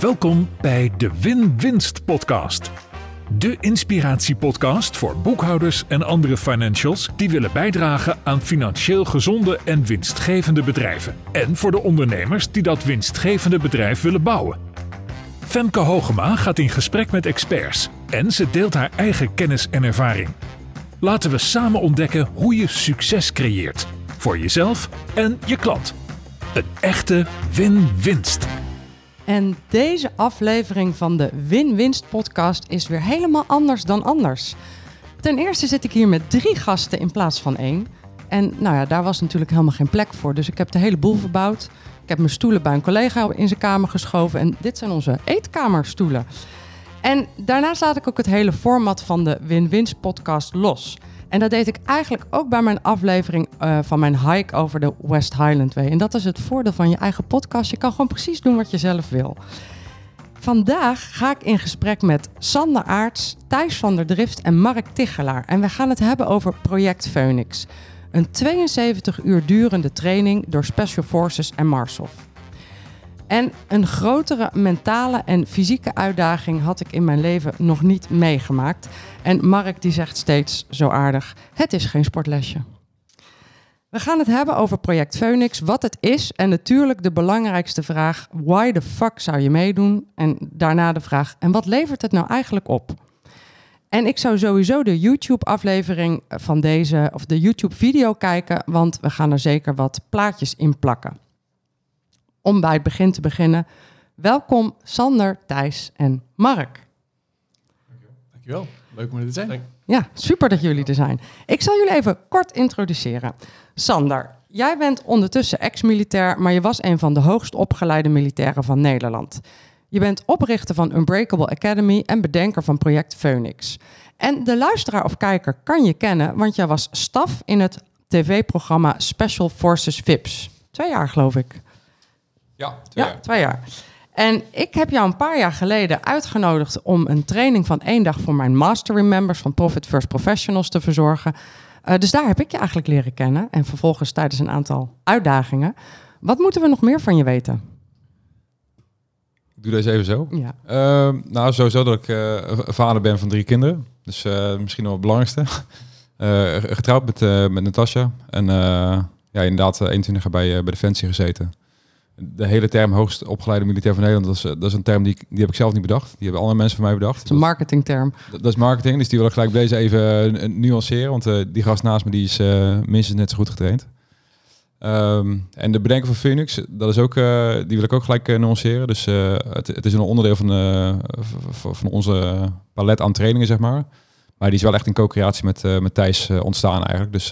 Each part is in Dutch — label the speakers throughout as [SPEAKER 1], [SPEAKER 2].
[SPEAKER 1] Welkom bij de Win-Winst Podcast. De inspiratiepodcast voor boekhouders en andere financials die willen bijdragen aan financieel gezonde en winstgevende bedrijven. En voor de ondernemers die dat winstgevende bedrijf willen bouwen. Femke Hogema gaat in gesprek met experts en ze deelt haar eigen kennis en ervaring. Laten we samen ontdekken hoe je succes creëert voor jezelf en je klant. Een echte win-winst.
[SPEAKER 2] En deze aflevering van de Win-Winst podcast is weer helemaal anders dan anders. Ten eerste zit ik hier met drie gasten in plaats van één. En nou ja, daar was natuurlijk helemaal geen plek voor. Dus ik heb de hele boel verbouwd. Ik heb mijn stoelen bij een collega in zijn kamer geschoven. En dit zijn onze eetkamerstoelen. En daarnaast laat ik ook het hele format van de Win-Winst podcast los. En dat deed ik eigenlijk ook bij mijn aflevering uh, van mijn hike over de West Highland Way. En dat is het voordeel van je eigen podcast. Je kan gewoon precies doen wat je zelf wil. Vandaag ga ik in gesprek met Sander Aarts, Thijs van der Drift en Mark Tichelaar. En we gaan het hebben over Project Phoenix. Een 72 uur durende training door Special Forces en Marshof. En een grotere mentale en fysieke uitdaging had ik in mijn leven nog niet meegemaakt. En Mark die zegt steeds zo aardig: het is geen sportlesje. We gaan het hebben over project Phoenix, wat het is en natuurlijk de belangrijkste vraag: why the fuck zou je meedoen? En daarna de vraag: en wat levert het nou eigenlijk op? En ik zou sowieso de YouTube-aflevering van deze, of de YouTube-video kijken, want we gaan er zeker wat plaatjes in plakken om bij het begin te beginnen. Welkom Sander, Thijs en Mark.
[SPEAKER 3] Dankjewel. Leuk om er te zijn.
[SPEAKER 2] Ja, super dat jullie er zijn. Ik zal jullie even kort introduceren. Sander, jij bent ondertussen ex-militair, maar je was een van de hoogst opgeleide militairen van Nederland. Je bent oprichter van Unbreakable Academy en bedenker van project Phoenix. En de luisteraar of kijker kan je kennen, want jij was staf in het tv-programma Special Forces VIPS. Twee jaar, geloof ik.
[SPEAKER 3] Ja, twee
[SPEAKER 2] ja, twee jaar. En ik heb jou een paar jaar geleden uitgenodigd om een training van één dag voor mijn mastery members van Profit First Professionals te verzorgen. Uh, dus daar heb ik je eigenlijk leren kennen. En vervolgens tijdens een aantal uitdagingen. Wat moeten we nog meer van je weten?
[SPEAKER 3] Ik doe deze even zo.
[SPEAKER 2] Ja.
[SPEAKER 3] Uh, nou, sowieso dat ik uh, vader ben van drie kinderen. Dus uh, misschien nog het belangrijkste. getrouwd met, met Natasja. En ja, inderdaad 21 jaar bij, bij Defensie gezeten de hele term hoogst opgeleide militair van Nederland, dat is, dat is een term die, die heb ik zelf niet bedacht. Die hebben andere mensen van mij bedacht.
[SPEAKER 2] Het is een marketingterm.
[SPEAKER 3] Dat, dat, is marketing, dus die wil ik gelijk deze even uh, nuanceren. Want uh, die gast naast me die is uh, minstens net zo goed getraind. Um, en de bedenken van Phoenix, dat is ook, die wil ik ook gelijk nuanceren. Dus het, het, is een onderdeel van, van onze palet aan trainingen, zeg maar. Maar die is wel echt in co-creatie met, met Thijs ontstaan eigenlijk. Dus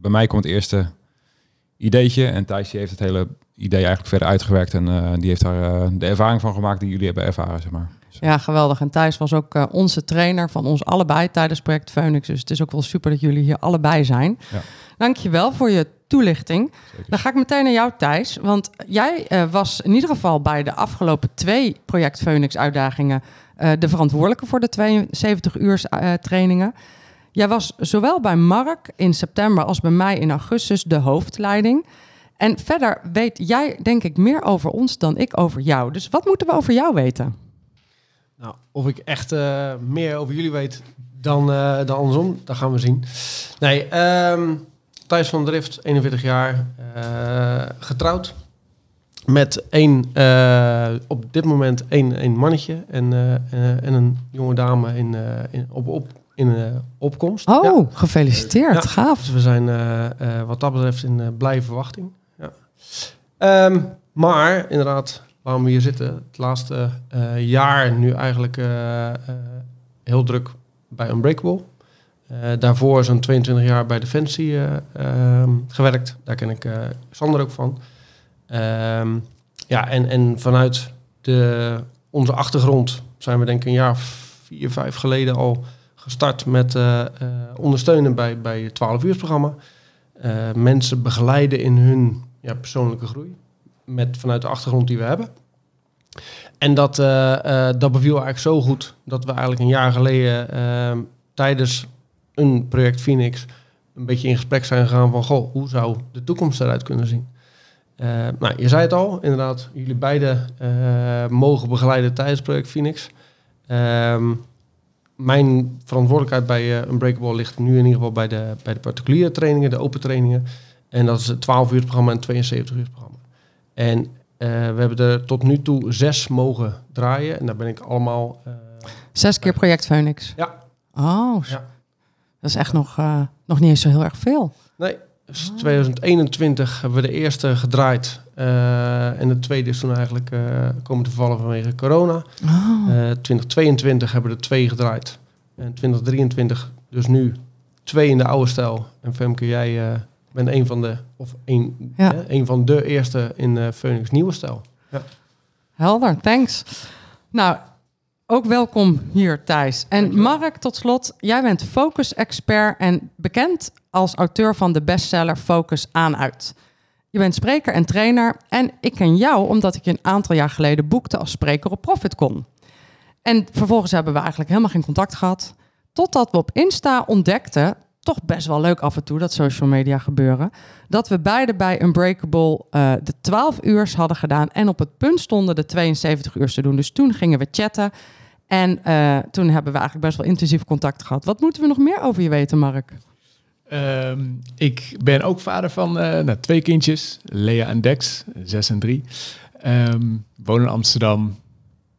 [SPEAKER 3] bij mij komt het eerste ideetje en Thijs die heeft het hele idee eigenlijk verder uitgewerkt. En uh, die heeft daar uh, de ervaring van gemaakt die jullie hebben ervaren, zeg maar.
[SPEAKER 2] Ja, geweldig. En Thijs was ook uh, onze trainer van ons allebei tijdens project Phoenix. Dus het is ook wel super dat jullie hier allebei zijn. Ja. Dankjewel voor je toelichting. Zeker. Dan ga ik meteen naar jou, Thijs. Want jij was in ieder geval bij de afgelopen twee project Phoenix uitdagingen de verantwoordelijke voor de 72 uur trainingen. Jij was zowel bij Mark in september als bij mij in augustus de hoofdleiding. En verder weet jij, denk ik, meer over ons dan ik over jou. Dus wat moeten we over jou weten?
[SPEAKER 4] Nou, of ik echt uh, meer over jullie weet dan, uh, dan andersom, dat gaan we zien. Nee, um, Thijs van Drift, 41 jaar, uh, getrouwd. Met één, op dit moment één, één mannetje en, en een jonge dame in, in, op, op, in opkomst.
[SPEAKER 2] Oh, ja. gefeliciteerd, ja, gaaf.
[SPEAKER 4] Dus we zijn wat dat betreft in blije verwachting. Um, maar inderdaad, waarom we hier zitten, het laatste uh, jaar nu eigenlijk uh, uh, heel druk bij Unbreakable. daarvoor zo'n 22 jaar bij Defensie ehm, gewerkt. Daar ken ik Sander ook van. Um, ja, en, en vanuit de, onze achtergrond zijn we denk ik een jaar vier, vijf geleden al gestart met ondersteunen bij, bij het 12 uur programma. mensen begeleiden in hun ja, persoonlijke groei. Met, vanuit de achtergrond die we hebben. En dat, uh, uh, dat beviel eigenlijk zo goed dat we eigenlijk een jaar geleden uh, tijdens een project Phoenix een beetje in gesprek zijn gegaan van goh, hoe zou de toekomst eruit kunnen zien? Eh, nou, je zei het al, inderdaad. Jullie beiden eh, mogen begeleiden tijdens project Phoenix. Ehm, mijn verantwoordelijkheid bij Unbreakable ligt nu in ieder geval bij de, bij de particuliere trainingen, de open trainingen. En dat is het 12 uur programma en 72 uur programma. En we hebben er tot nu toe zes mogen draaien. En daar ben ik allemaal...
[SPEAKER 2] zes keer project Phoenix?
[SPEAKER 4] Ja.
[SPEAKER 2] Oh, ja. dat is echt nog, nog niet eens zo heel erg veel.
[SPEAKER 4] Nee, dus 2021 hebben we de eerste gedraaid. Uh, en de tweede is toen eigenlijk uh, komen te vallen vanwege corona. Oh. Uh, 2022 hebben we er twee gedraaid. En 2023 dus nu twee in de oude stijl. En Femke, jij bent een van de, of een, ja. een van de eerste in uh, Phoenix nieuwe stijl. Ja.
[SPEAKER 2] Helder, thanks. Nou, ook welkom hier, Thijs. En Mark, tot slot, jij bent focus-expert en bekend als auteur van de bestseller Focus aan uit. Je bent spreker en trainer en ik ken jou omdat ik je een aantal jaar geleden boekte als spreker op ProfitCon. En vervolgens hebben we eigenlijk helemaal geen contact gehad. Totdat we op Insta ontdekten, toch best wel leuk af en toe dat social media gebeuren, dat we beide bij Unbreakable uh, de 12 uur hadden gedaan en op het punt stonden de 72 uur te doen. Dus toen gingen we chatten en uh, toen hebben we eigenlijk best wel intensief contact gehad. Wat moeten we nog meer over je weten, Mark?
[SPEAKER 5] Um, ik ben ook vader van uh, nou, twee kindjes, Lea en Dex, zes en drie. Um, woon in Amsterdam,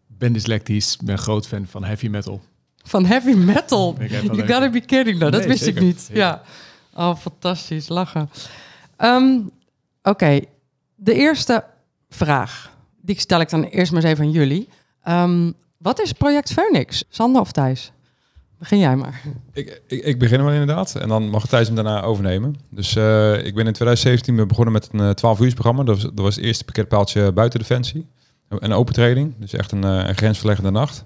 [SPEAKER 5] ben dyslectisch, ben groot fan van heavy metal.
[SPEAKER 2] Van heavy metal? You gotta be kidding, though. dat wist ik niet. Ja. Oh, fantastisch, lachen. Um, Oké, okay. de eerste vraag, die stel ik dan eerst maar eens even aan jullie. Um, wat is Project Phoenix? Sander of Thijs? Begin jij maar.
[SPEAKER 3] Ik, ik, ik begin wel inderdaad. En dan mag Thijs hem daarna overnemen. Dus uh, ik ben in 2017 begonnen met een 12 uur programma. Dat was, dat was het eerste pakketpaaltje buiten Defensie. Een open training. Dus echt een, een grensverleggende nacht.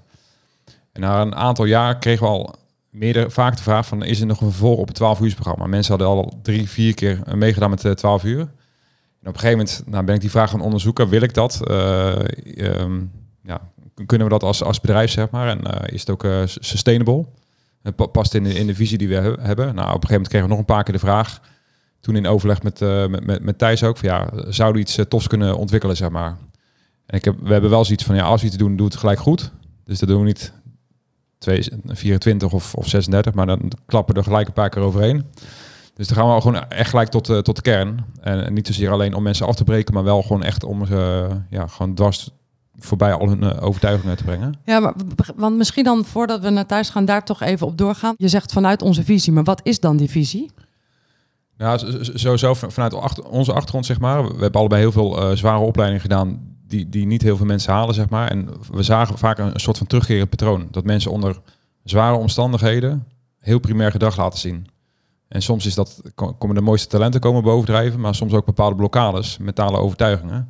[SPEAKER 3] En na een aantal jaar kregen we al meerdere, vaak de vraag van... is er nog een vervolg op het 12 uur programma? Mensen hadden al drie, vier keer meegedaan met de 12 uur. En op een gegeven moment nou, ben ik die vraag gaan onderzoeken. Wil ik dat? Uh, ja, kunnen we dat als, als bedrijf, zeg maar? En uh, is het ook uh, sustainable? Het past in de, in de visie die we hebben. Nou, op een gegeven moment kregen we nog een paar keer de vraag. Toen in overleg met, met, met, met Thijs ook. Van, ja, zouden we iets tofs kunnen ontwikkelen, zeg maar? En ik heb, we hebben wel zoiets van, ja, als we iets doen, doe het gelijk goed. Dus dat doen we niet 24 of, of 36, maar dan klappen er gelijk een paar keer overheen. Dus dan gaan we gewoon echt gelijk tot, uh, tot de kern. En, en, niet zozeer alleen om mensen af te breken, maar wel gewoon echt om ze ja, gewoon dwars voorbij al hun uh, overtuigingen te brengen.
[SPEAKER 2] Ja, maar, want misschien dan voordat we naar thuis gaan, daar toch even op doorgaan. Je zegt vanuit onze visie, maar wat is dan die visie?
[SPEAKER 3] Ja, sowieso vanuit onze achtergrond, zeg maar. We hebben allebei heel veel uh, zware opleidingen gedaan die, die niet heel veel mensen halen, zeg maar. En we zagen vaak een, soort van terugkerend patroon. Dat mensen onder zware omstandigheden heel primair gedrag laten zien. En soms is dat, komen de mooiste talenten komen bovendrijven, maar soms ook bepaalde blokkades, mentale overtuigingen.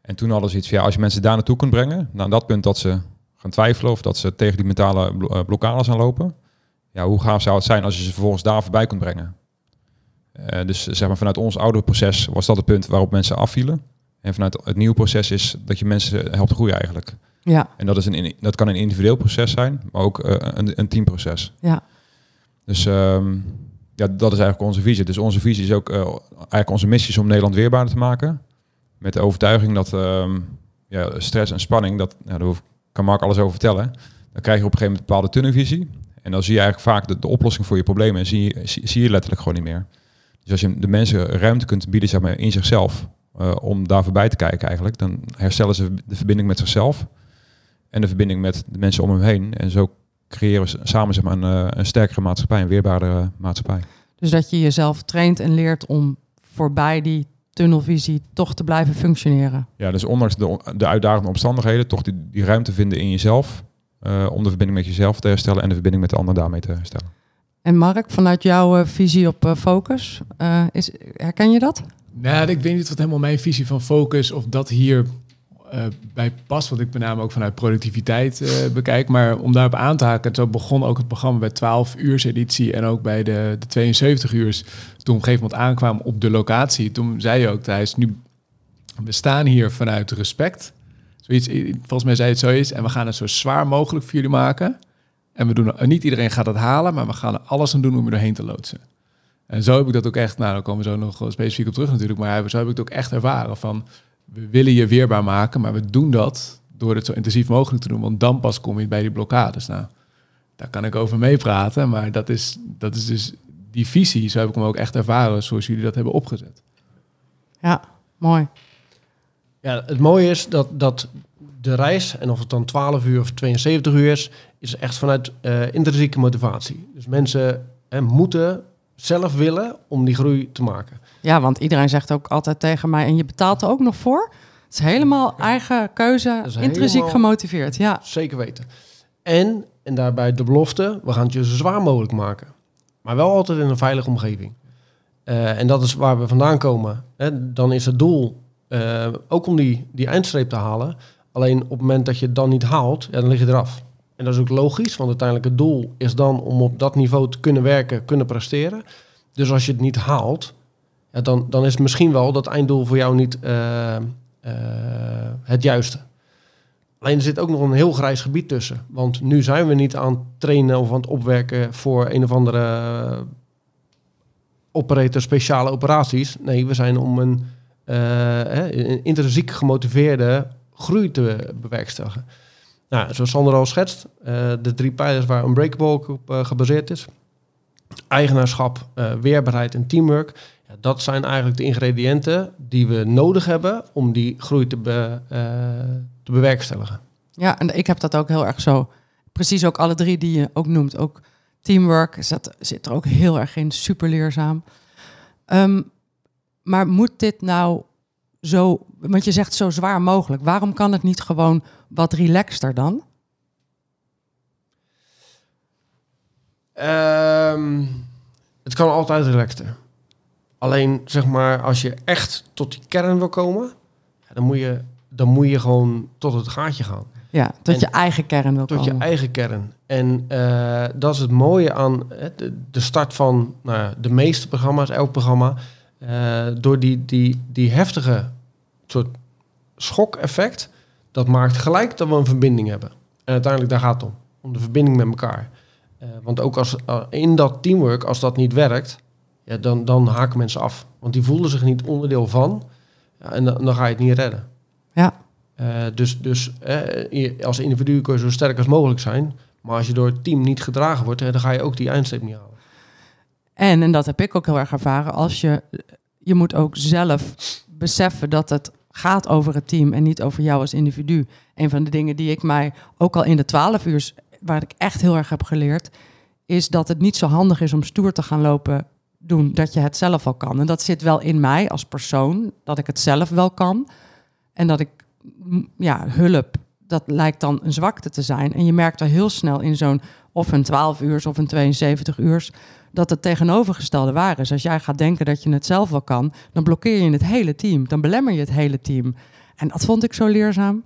[SPEAKER 3] En toen hadden ze iets van, ja, als je mensen daar naartoe kunt brengen, naar dat punt dat ze gaan twijfelen of dat ze tegen die mentale eh, blokkades aanlopen, ja, hoe gaaf zou het zijn als je ze vervolgens daar voorbij kunt brengen? Uh, dus zeg maar vanuit ons oude proces was dat het punt waarop mensen afvielen. En vanuit het nieuwe proces is dat je mensen helpt groeien eigenlijk.
[SPEAKER 2] Ja.
[SPEAKER 3] En dat, is een, dat kan een individueel proces zijn, maar ook uh, een, een teamproces.
[SPEAKER 2] Ja.
[SPEAKER 3] Dus um, ja, dat is eigenlijk onze visie. Dus onze visie is ook uh, eigenlijk onze missie is om Nederland weerbaarder te maken met de overtuiging dat um, ja, stress en spanning, dat, nou, daar kan Mark alles over vertellen. Dan krijg je op een gegeven moment een bepaalde tunnelvisie. En dan zie je eigenlijk vaak de, de oplossing voor je problemen en zie je, zie, je letterlijk gewoon niet meer. Dus als je de mensen ruimte kunt bieden zeg maar, in zichzelf, uh, om daar voorbij te kijken eigenlijk, dan herstellen ze de verbinding met zichzelf en de verbinding met de mensen om hem heen. En zo creëren we samen zeg maar, een, uh, een sterkere maatschappij, een weerbaardere maatschappij.
[SPEAKER 2] Dus dat je jezelf traint en leert om voorbij die tunnelvisie toch te blijven functioneren.
[SPEAKER 3] Ja, dus ondanks de, de uitdagende omstandigheden, toch die, die ruimte vinden in jezelf. Uh, om de verbinding met jezelf te herstellen en de verbinding met de ander daarmee te herstellen.
[SPEAKER 2] En Mark, vanuit jouw uh, visie op uh, focus, is, herken je dat?
[SPEAKER 5] Nou, ik weet niet wat helemaal mijn visie van focus of dat hier bij past. Want ik ben namelijk ook vanuit productiviteit bekijk. Maar om daarop aan te haken, zo begon ook het programma bij 12 uur editie en ook bij de, de 72 uur toen op een gegeven moment aankwamen op de locatie, toen zei je ook, Thijs, nu, we staan hier vanuit respect. Zoiets, volgens mij zei het zo is, en we gaan het zo zwaar mogelijk voor jullie maken. En we doen, niet iedereen gaat het halen, maar we gaan er alles aan doen om je erheen te loodsen. En zo heb ik dat ook echt, nou, daar komen we zo nog specifiek op terug natuurlijk, maar zo heb ik het ook echt ervaren van, we willen je weerbaar maken, maar we doen dat door het zo intensief mogelijk te doen, want dan pas kom je bij die blokkades. Nou, daar kan ik over meepraten, maar dat is, dat is dus die visie, zo heb ik hem ook echt ervaren, zoals jullie dat hebben opgezet.
[SPEAKER 2] Ja, mooi.
[SPEAKER 4] Ja, het mooie is dat, dat de reis, en of het dan 12 uur of 72 uur is, is echt vanuit uh, intrinsieke motivatie. Dus mensen hè, moeten zelf willen om die groei te maken.
[SPEAKER 2] Ja, want iedereen zegt ook altijd tegen mij, en je betaalt er ook nog voor? Het is helemaal eigen keuze, intrinsiek gemotiveerd. Ja.
[SPEAKER 4] Zeker weten. En, en daarbij de belofte, we gaan het je zo zwaar mogelijk maken. Maar wel altijd in een veilige omgeving. Uh, en dat is waar we vandaan komen. Hè. Dan is het doel uh, ook om die, die eindstreep te halen. Alleen op het moment dat je het dan niet haalt, ja, dan lig je eraf. En dat is ook logisch, want uiteindelijk het doel is dan om op dat niveau te kunnen werken, kunnen presteren. Dus als je het niet haalt, ja, dan, dan is misschien wel dat einddoel voor jou niet uh, uh, het juiste. Alleen er zit ook nog een heel grijs gebied tussen. Want nu zijn we niet aan het trainen of aan het opwerken voor een of andere operator speciale operaties. Nee, we zijn om een, uh, een intrinsiek gemotiveerde groei te bewerkstelligen. Nou, zoals Sander al schetst, uh, de drie pijlers waar Unbreakable op uh, gebaseerd is. Eigenaarschap, uh, weerbaarheid en teamwork. Ja, dat zijn eigenlijk de ingrediënten die we nodig hebben om die groei te, te bewerkstelligen.
[SPEAKER 2] Ja, en ik heb dat ook heel erg zo. Precies ook alle drie die je ook noemt. Ook teamwork zit, zit er ook heel erg in, super leerzaam. Um, maar moet dit nou zo, want je zegt zo zwaar mogelijk. Waarom kan het niet gewoon wat relaxter dan?
[SPEAKER 4] Um, het kan altijd relaxter. Alleen zeg maar, als je echt tot die kern wil komen, dan moet je, dan moet je gewoon tot het gaatje gaan.
[SPEAKER 2] Ja, tot je eigen kern wil
[SPEAKER 4] tot
[SPEAKER 2] komen.
[SPEAKER 4] Tot je eigen kern. En uh, dat is het mooie aan de, de start van nou, de meeste programma's, elk programma. Uh, door die, die, die heftige soort schok-effect, dat maakt gelijk dat we een verbinding hebben. En uiteindelijk daar gaat het om, om de verbinding met elkaar. Uh, want ook als, uh, in dat teamwork, als dat niet werkt, ja, dan, dan haken mensen af. Want die voelen zich niet onderdeel van. Ja, en dan, dan ga je het niet redden.
[SPEAKER 2] Ja.
[SPEAKER 4] Uh, dus dus als individu kun je zo sterk als mogelijk zijn. Maar als je door het team niet gedragen wordt, dan ga je ook die eindstreep niet halen.
[SPEAKER 2] En, en dat heb ik ook heel erg ervaren, als je, je moet ook zelf beseffen dat het gaat over het team en niet over jou als individu. Een van de dingen die ik mij ook al in de twaalf uur, waar ik echt heel erg heb geleerd, is dat het niet zo handig is om stoer te gaan lopen doen dat je het zelf al kan. En dat zit wel in mij als persoon, dat ik het zelf wel kan. En dat ik, ja, hulp, dat lijkt dan een zwakte te zijn. En je merkt er heel snel in zo'n of een 12 uur of een 72 uur dat het tegenovergestelde waar is. Als jij gaat denken dat je het zelf wel kan, dan blokkeer je het hele team. Dan belemmer je het hele team. En dat vond ik zo leerzaam.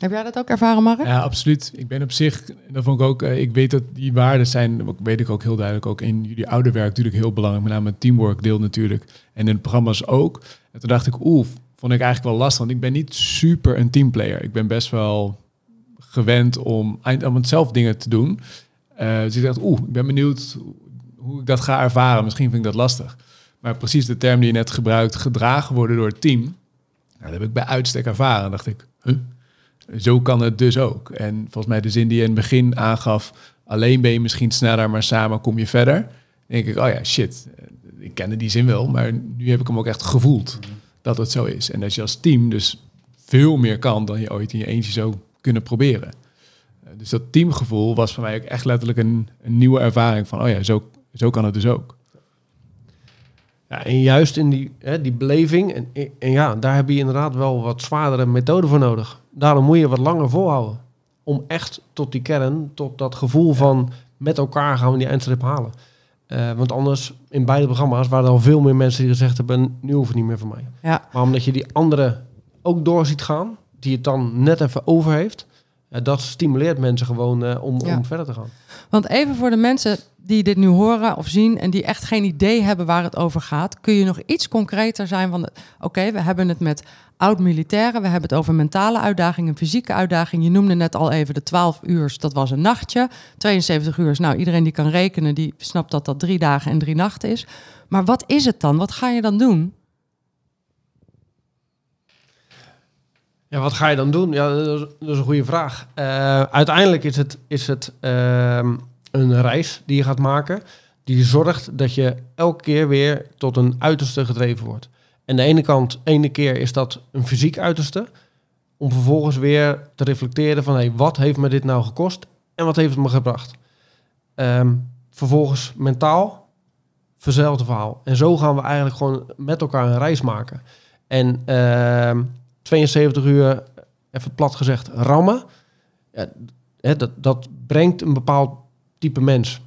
[SPEAKER 2] Heb jij dat ook ervaren, Mark?
[SPEAKER 5] Ja, absoluut. Ik ben op zich, dat vond ik ook, ik weet dat die waarden zijn, weet ik ook heel duidelijk, ook in jullie oude werk natuurlijk heel belangrijk, met name het teamwork deel natuurlijk, en in programma's ook. En toen dacht ik, oeh, vond ik eigenlijk wel lastig, want ik ben niet super een teamplayer. Ik ben best wel gewend om, om zelf dingen te doen. Uh, dus ik dacht, oeh, ik ben benieuwd hoe ik dat ga ervaren. Misschien vind ik dat lastig. Maar precies de term die je net gebruikt, gedragen worden door het team, nou, dat heb ik bij uitstek ervaren. Dacht ik, huh? zo kan het dus ook. En volgens mij de zin die je in het begin aangaf, alleen ben je misschien sneller, maar samen kom je verder. Denk ik, oh ja, shit, ik kende die zin wel, maar nu heb ik hem ook echt gevoeld dat het zo is. En dat je als team dus veel meer kan dan je ooit in je eentje zou kunnen proberen. Dus dat teamgevoel was voor mij ook echt letterlijk een, een nieuwe ervaring van, oh ja, zo, zo kan het dus ook.
[SPEAKER 4] Ja, en juist in die, hè, die beleving, en, en ja, daar heb je inderdaad wel wat zwaardere methoden voor nodig. Daarom moet je wat langer volhouden. Om echt tot die kern, tot dat gevoel van met elkaar gaan we die eindstreep halen. Uh, want anders, in beide programma's waren er al veel meer mensen die gezegd hebben, nu hoeft het niet meer voor mij.
[SPEAKER 2] Ja.
[SPEAKER 4] Maar omdat je die andere ook door ziet gaan, die het dan net even over heeft, dat stimuleert mensen gewoon eh, om,
[SPEAKER 2] Ja.
[SPEAKER 4] om verder te gaan.
[SPEAKER 2] Want even voor de mensen die dit nu horen of zien en die echt geen idee hebben waar het over gaat, kun je nog iets concreter zijn van, oké, we hebben het met oud-militairen, we hebben het over mentale uitdagingen, fysieke uitdagingen. Je noemde net al even de 12 uur, dat was een nachtje. 72 uur, nou iedereen die kan rekenen, die snapt dat dat drie dagen en drie nachten is. Maar wat is het dan? Wat ga je dan doen?
[SPEAKER 4] Ja, wat ga je dan doen? Ja, dat is, een goede vraag. Eh, uiteindelijk is het, is het ehm, een reis die je gaat maken. Die zorgt dat je elke keer weer tot een uiterste gedreven wordt. En de ene kant, ene keer is dat een fysiek uiterste. Om vervolgens weer te reflecteren van... Hey, wat heeft me dit nou gekost? En wat heeft het me gebracht? Ehm, vervolgens mentaal, verzelfde verhaal. En zo gaan we eigenlijk gewoon met elkaar een reis maken. En... ehm 72 uur, even plat gezegd, rammen. Ja, hè, dat, dat brengt een bepaald type mens.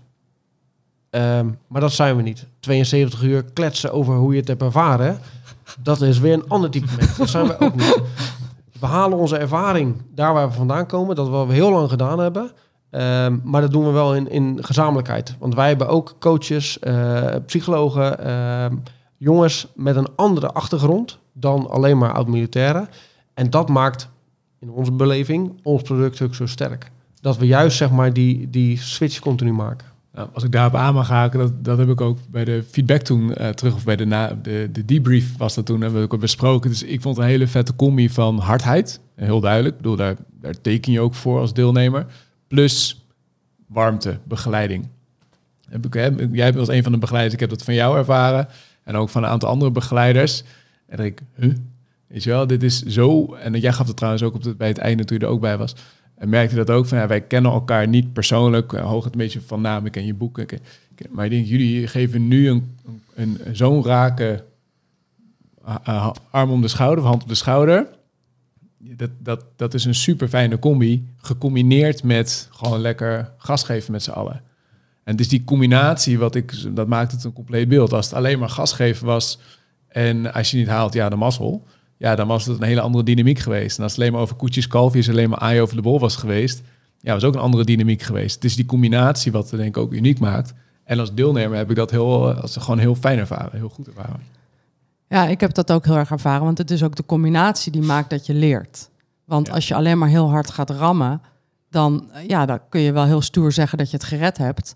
[SPEAKER 4] Ehm, maar dat zijn we niet. 72 uur kletsen over hoe je het hebt ervaren. Dat is weer een ander type mens. Dat zijn we ook niet. We halen onze ervaring daar waar we vandaan komen. Dat wat we heel lang gedaan hebben. Ehm, maar dat doen we wel in, in gezamenlijkheid. Want wij hebben ook coaches, eh, psychologen, ehm, jongens met een andere achtergrond dan alleen maar oud-militairen. En dat maakt in onze beleving ons product ook zo sterk. Dat we juist zeg maar die, die switch continu maken.
[SPEAKER 5] Nou, als ik daarop aan mag haken, dat, dat heb ik ook bij de feedback toen eh, terug, of bij de, na, de, de debrief was dat toen, hebben we ook besproken. Dus ik vond een hele vette combi van hardheid, heel duidelijk. Ik bedoel, daar, daar teken je ook voor als deelnemer. Plus warmte, begeleiding. Heb ik, hè, jij was een van de begeleiders, ik heb dat van jou ervaren. En ook van een aantal andere begeleiders. En dan denk ik, huh? Wel, dit is zo... En jij gaf het trouwens ook op het, bij het einde toen je er ook bij was. En merkte dat ook van, ja, wij kennen elkaar niet persoonlijk. eh, Hoog het een beetje van naam, ik ken je boeken. ik ken- ik ken- Maar ik denk, jullie geven nu een, een, zo'n rake arm om de schouder, of hand op de schouder. Dat, dat, dat is een super fijne combi, gecombineerd met gewoon lekker gas geven met z'n allen. En dus die combinatie, wat ik, dat maakt het een compleet beeld. Als het alleen maar gas geven was en als je niet haalt, ja, de mazzel. Ja, dan was het een hele andere dynamiek geweest. En als het alleen maar over koetjes, kalfjes, alleen maar aai over de bol was geweest, ja, was ook een andere dynamiek geweest. Het is die combinatie wat denk ik ook uniek maakt. En als deelnemer heb ik dat heel, als gewoon heel fijn ervaren, heel goed ervaren.
[SPEAKER 2] Ja, ik heb dat ook heel erg ervaren, want het is ook de combinatie die maakt dat je leert. Want
[SPEAKER 5] Ja.
[SPEAKER 2] als je alleen maar heel hard gaat rammen, dan, ja, dan kun je wel heel stoer zeggen dat je het gered hebt.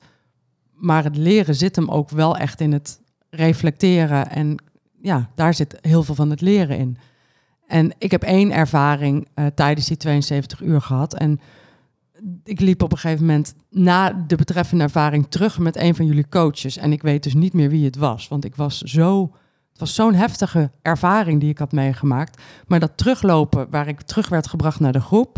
[SPEAKER 2] Maar het leren zit hem ook wel echt in het reflecteren. En ja, daar zit heel veel van het leren in. En ik heb één ervaring eh, tijdens die 72 uur gehad. En ik liep op een gegeven moment na de betreffende ervaring terug met een van jullie coaches. En ik weet dus niet meer wie het was. Want ik was zo. Het was zo'n heftige ervaring die ik had meegemaakt. Maar dat teruglopen, waar ik terug werd gebracht naar de groep.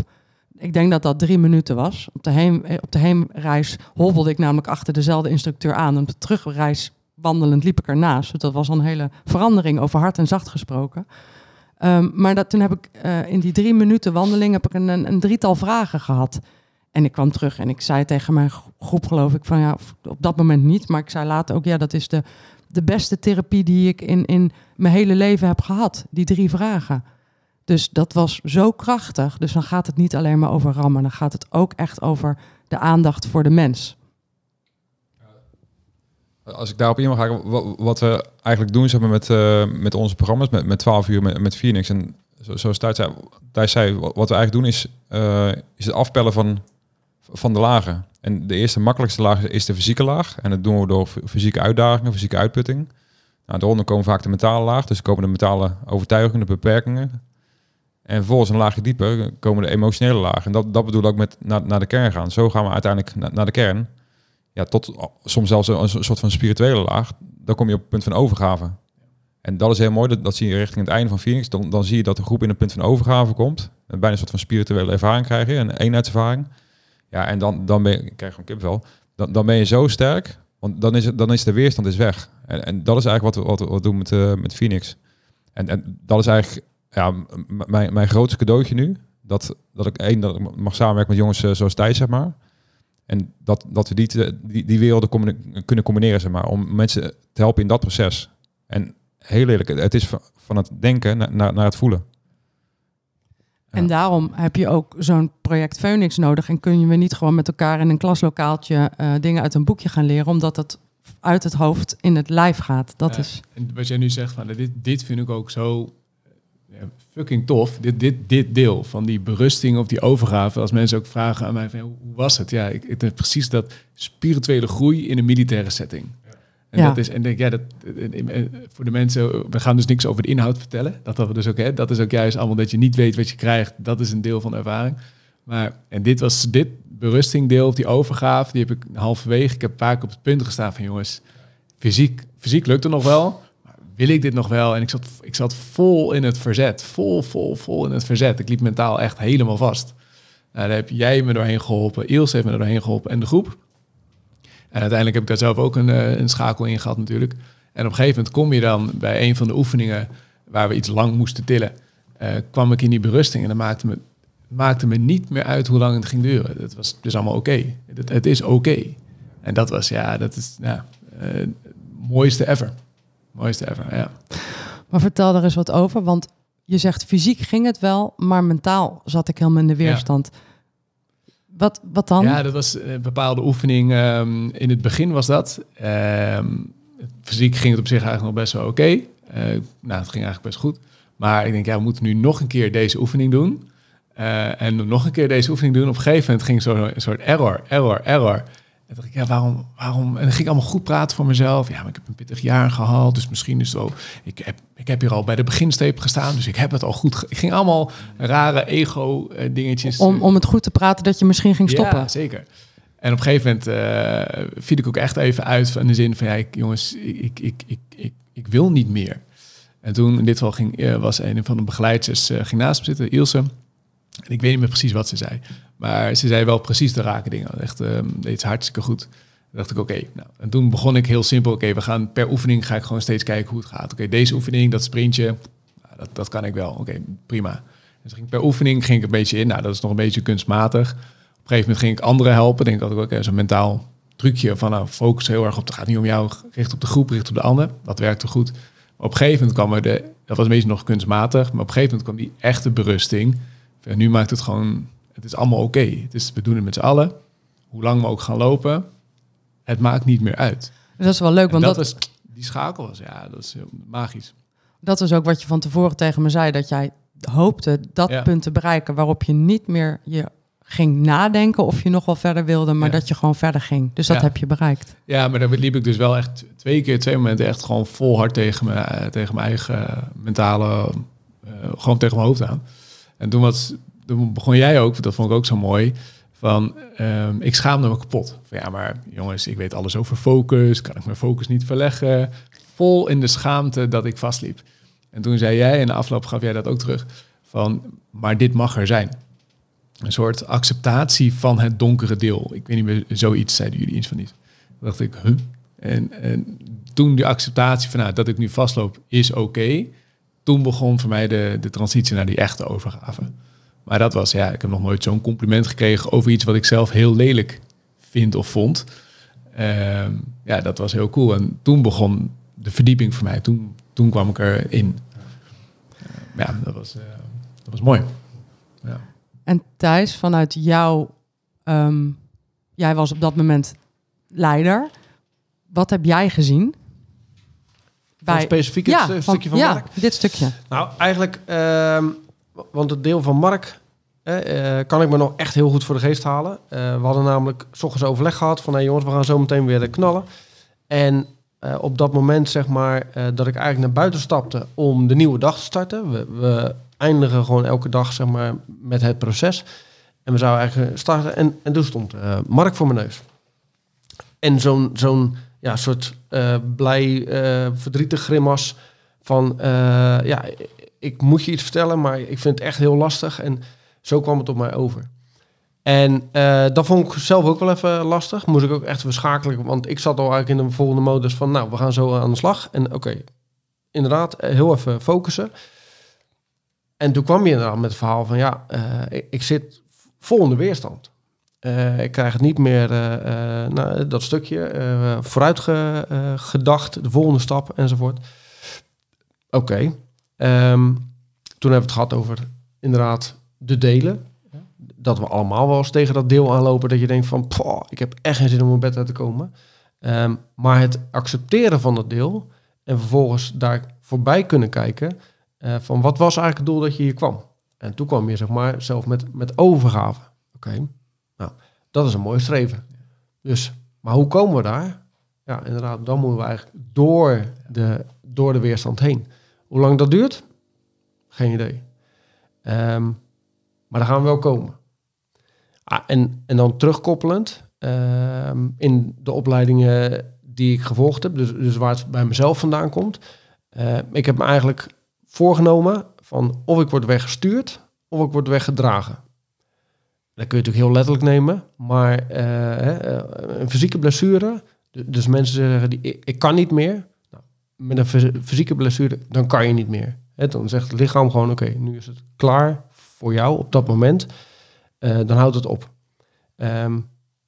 [SPEAKER 2] Ik denk dat dat drie minuten was. Op de, heen, eh, op de heenreis hobbelde ik namelijk achter dezelfde instructeur aan. En op de terugreis wandelend liep ik ernaast. Dus dat was een hele verandering over hard en zacht gesproken. Ehm, maar dat, toen heb ik eh, in die drie minuten wandeling heb ik een, een, een drietal vragen gehad. En ik kwam terug en ik zei tegen mijn gro- groep, geloof ik, van ja, op dat moment niet. Maar ik zei later ook, ja, dat is de, de beste therapie die ik in, in mijn hele leven heb gehad. Die drie vragen. Dus dat was zo krachtig. Dus dan gaat het niet alleen maar over rammen. Dan gaat het ook echt over de aandacht voor de mens.
[SPEAKER 3] Als ik daarop in mag haken, wa- wat we eigenlijk doen zeg maar, met, eh, met onze programma's, met, met 12 uur met, met Phoenix. En zo- zoals Thijs zei, Thijs zei, wat we eigenlijk doen is, eh, is het afpellen van, van de lagen. En de eerste makkelijkste laag is de fysieke laag. En dat doen we door fysieke uitdagingen, fysieke uitputting. Nou, daaronder komen vaak de mentale laag. Dus komen de mentale overtuigingen, de beperkingen. En vervolgens een laagje dieper komen de emotionele laag. En dat, dat bedoel ik met naar, naar de kern gaan. Zo gaan we uiteindelijk na- naar de kern ja, tot soms zelfs een, soort van spirituele laag, dan kom je op het punt van overgave. En dat is heel mooi, dat, dat zie je richting het einde van Phoenix. Dan, dan zie je dat de groep in een punt van overgave komt. En bijna een soort van spirituele ervaring krijg je, een eenheidservaring. Ja, en dan, dan ben je, ik krijg gewoon kipvel, dan, dan ben je zo sterk, want dan is, dan is de weerstand is weg. En, en dat is eigenlijk wat we, wat, wat doen met, eh, met Phoenix. En, en dat is eigenlijk ja, mijn, mijn grootste cadeautje nu. Dat, dat ik één, dat ik mag samenwerken met jongens eh, zoals Thijs, zeg maar. En dat, dat we die, te- die, die werelden communi- kunnen combineren, zeg maar, om mensen te helpen in dat proces. En heel eerlijk, het is van, van het denken naar, naar, naar het voelen.
[SPEAKER 2] En daarom heb je ook zo'n project Phoenix nodig. En kun je we niet gewoon met elkaar in een klaslokaaltje eh, dingen uit een boekje gaan leren, omdat het uit het hoofd in het lijf gaat. Dat
[SPEAKER 5] Ja,
[SPEAKER 2] is.
[SPEAKER 5] En wat jij nu zegt, van, dit, dit vind ik ook zo fucking tof. Dit, dit, dit deel van die berusting of die overgave. Als mensen ook vragen aan mij, van, hoe was het? Ja, ik, ik heb precies dat spirituele groei in een militaire setting. En
[SPEAKER 2] Ja.
[SPEAKER 5] dat is, en denk, ja, dat, voor de mensen, we gaan dus niks over de inhoud vertellen. Dat, dat we dus ook, hè, dat is ook juist allemaal dat je niet weet wat je krijgt. Dat is een deel van de ervaring. Maar, en dit was dit berustingdeel, of die overgave, die heb ik halverwege. Ik heb keer op het punt gestaan van, jongens, fysiek, fysiek lukt het nog wel. Wil ik dit nog wel? En ik zat, ik zat vol in het verzet. Vol, vol, vol in het verzet. Ik liep mentaal echt helemaal vast. Nou, daar heb jij me doorheen geholpen. Ilse heeft me doorheen geholpen. En de groep. En uiteindelijk heb ik daar zelf ook een, eh, een schakel in gehad natuurlijk. En op een gegeven moment kom je dan bij een van de oefeningen... waar we iets lang moesten tillen. eh, kwam ik in die berusting. En dat maakte me, maakte me niet meer uit hoe lang het ging duren. Het was dus allemaal oké. Het is oké. En dat was, ja, dat is... Ja, eh, mooiste ever. Mooiste ever, ja.
[SPEAKER 2] Maar vertel er eens wat over, want je zegt fysiek ging het wel, maar mentaal zat ik helemaal in de weerstand. Wat, wat dan?
[SPEAKER 5] Ja, dat was een bepaalde oefening. ehm, in het begin was dat. Ehm, fysiek ging het op zich eigenlijk nog best wel oké. Eh, nou, het ging eigenlijk best goed. Maar ik denk, ja, we moeten nu nog een keer deze oefening doen. Eh, en nog een keer deze oefening doen. Op een gegeven moment ging zo een soort error, error, error. En dacht ik, ja, waarom, waarom? En dan ging ik allemaal goed praten voor mezelf. Ja, maar ik heb een pittig jaar gehad, dus misschien is het zo. Ik heb, ik heb hier al bij de beginsteep gestaan, dus ik heb het al goed. Ik ging allemaal rare ego-dingetjes.
[SPEAKER 2] om, om het goed te praten dat je misschien ging stoppen.
[SPEAKER 5] Ja, zeker. En op een gegeven moment eh, viel ik ook echt even uit van de zin van ja, ik, jongens, ik, ik, ik, ik, ik, wil niet meer. En toen in dit geval ging, eh, was een van de begeleiders eh, ging naast me zitten, Ilse. Ik weet niet meer precies wat ze zei. Maar ze zei wel precies de rake dingen. Echt, deed ze hartstikke goed. Toen dacht ik, oké. nou, en toen begon ik heel simpel. Oké, we gaan per oefening ga ik gewoon steeds kijken hoe het gaat. Oké, deze oefening, dat sprintje, nou, dat, dat kan ik wel. Oké, prima. Dus ging per oefening ging ik een beetje in. Nou, dat is nog een beetje kunstmatig. Op een gegeven moment ging ik anderen helpen. Denk ik ook, oké, zo'n mentaal trucje van nou, focus heel erg op. Het gaat niet om jou, richt op de groep, richt op de ander. Dat werkte goed. Op een gegeven moment kwam er de, dat was meestal nog kunstmatig, maar op een gegeven moment kwam die echte berusting. En nu maakt het gewoon, het is allemaal oké. Het is, we doen het met z'n allen. Hoe lang we ook gaan lopen, het maakt niet meer uit.
[SPEAKER 2] Dat is wel leuk,
[SPEAKER 5] En
[SPEAKER 2] want
[SPEAKER 5] dat,
[SPEAKER 2] dat,
[SPEAKER 5] was, die schakel was, ja, dat is heel magisch.
[SPEAKER 2] dat is ook wat je van tevoren tegen me zei. Dat jij hoopte dat
[SPEAKER 5] Ja.
[SPEAKER 2] punt te bereiken waarop je niet meer je ging nadenken of je nog wel verder wilde, maar
[SPEAKER 5] Ja.
[SPEAKER 2] dat je gewoon verder ging. Dus dat
[SPEAKER 5] Ja.
[SPEAKER 2] heb je bereikt.
[SPEAKER 5] Ja, maar daar liep ik dus wel echt twee keer, twee momenten echt gewoon vol hard tegen mijn, eh, tegen mijn eigen eh, mentale, eh, gewoon tegen mijn hoofd aan. En toen, begon jij ook, dat vond ik ook zo mooi, van ehm, ik schaamde me kapot. Van ja, maar jongens, ik weet alles over focus, kan ik mijn focus niet verleggen? Vol in de schaamte dat ik vastliep. En toen zei jij, en de afloop gaf jij dat ook terug, van maar dit mag er zijn. Een soort acceptatie van het donkere deel. Ik weet niet meer, zoiets zeiden jullie iets van. Toen dacht ik, huh? En, en toen die acceptatie van nou, dat ik nu vastloop is oké. Toen begon voor mij de, de transitie naar die echte overgave. Maar dat was, ja, ik heb nog nooit zo'n compliment gekregen over iets wat ik zelf heel lelijk vind of vond. Ehm, ja, dat was heel cool. En toen begon de verdieping voor mij. Toen, toen kwam ik erin. Uh, ja, dat was, uh, dat was mooi. Ja.
[SPEAKER 2] En Thijs, vanuit jou, um, jij was op dat moment leider. Wat heb jij gezien?
[SPEAKER 4] Bij, specifiek
[SPEAKER 2] ja,
[SPEAKER 4] het
[SPEAKER 2] van,
[SPEAKER 4] stukje van
[SPEAKER 2] ja,
[SPEAKER 4] Mark?
[SPEAKER 2] dit stukje.
[SPEAKER 4] Nou, eigenlijk, uh, want het deel van Mark uh, kan ik me nog echt heel goed voor de geest halen. Uh, we hadden namelijk s ochtends overleg gehad van, hé hey jongens, we gaan zo meteen weer knallen. En uh, op dat moment, zeg maar, dat ik eigenlijk naar buiten stapte om de nieuwe dag te starten. We, we eindigen gewoon elke dag, zeg maar, met het proces. En we zouden eigenlijk starten. En, en toen stond uh, Mark voor mijn neus. En zo'n zo'n ja, soort uh, blij, uh, verdrietig grimas van... Uh, ja, ik moet je iets vertellen, maar ik vind het echt heel lastig. En zo kwam het op mij over. En dat vond ik zelf ook wel even lastig. Moest ik ook echt verschakelen, want ik zat al eigenlijk in de volgende modus van... nou, we gaan zo aan de slag. En oké, inderdaad, heel even focussen. En toen kwam je inderdaad met het verhaal van... ja, ik, ik zit vol in de weerstand. Uh, ik krijg het niet meer, uh, uh, nou, dat stukje, vooruit ge, gedacht, de volgende stap enzovoort. Oké. Okay. Um, toen hebben we het gehad over inderdaad de delen. Dat we allemaal wel eens tegen dat deel aanlopen dat je denkt van, "Poh, ik heb echt geen zin om mijn bed uit te komen. Ehm, maar het accepteren van dat deel en vervolgens daar voorbij kunnen kijken eh, van wat was eigenlijk het doel dat je hier kwam. En toen kwam je zeg maar zelf met, met overgave. Oké, dat is een mooi streven. Dus, maar hoe komen we daar? Ja, inderdaad, dan moeten we eigenlijk door de, door de weerstand heen. Hoe lang dat duurt? Geen idee. Ehm, maar daar gaan we wel komen. Ah, en, en dan terugkoppelend, ehm, in de opleidingen die ik gevolgd heb, dus, dus waar het bij mezelf vandaan komt. eh, ik heb me eigenlijk voorgenomen van of ik word weggestuurd of ik word weggedragen. Dat kun je natuurlijk heel letterlijk nemen, maar eh, eh, een fysieke blessure, dus mensen zeggen die, ik, kan niet meer. Nou, met een fys- fysieke blessure, dan kan je niet meer. Dan zegt het lichaam gewoon, oké, nu is het klaar voor jou op dat moment. Eh, dan houdt het op. Ehm,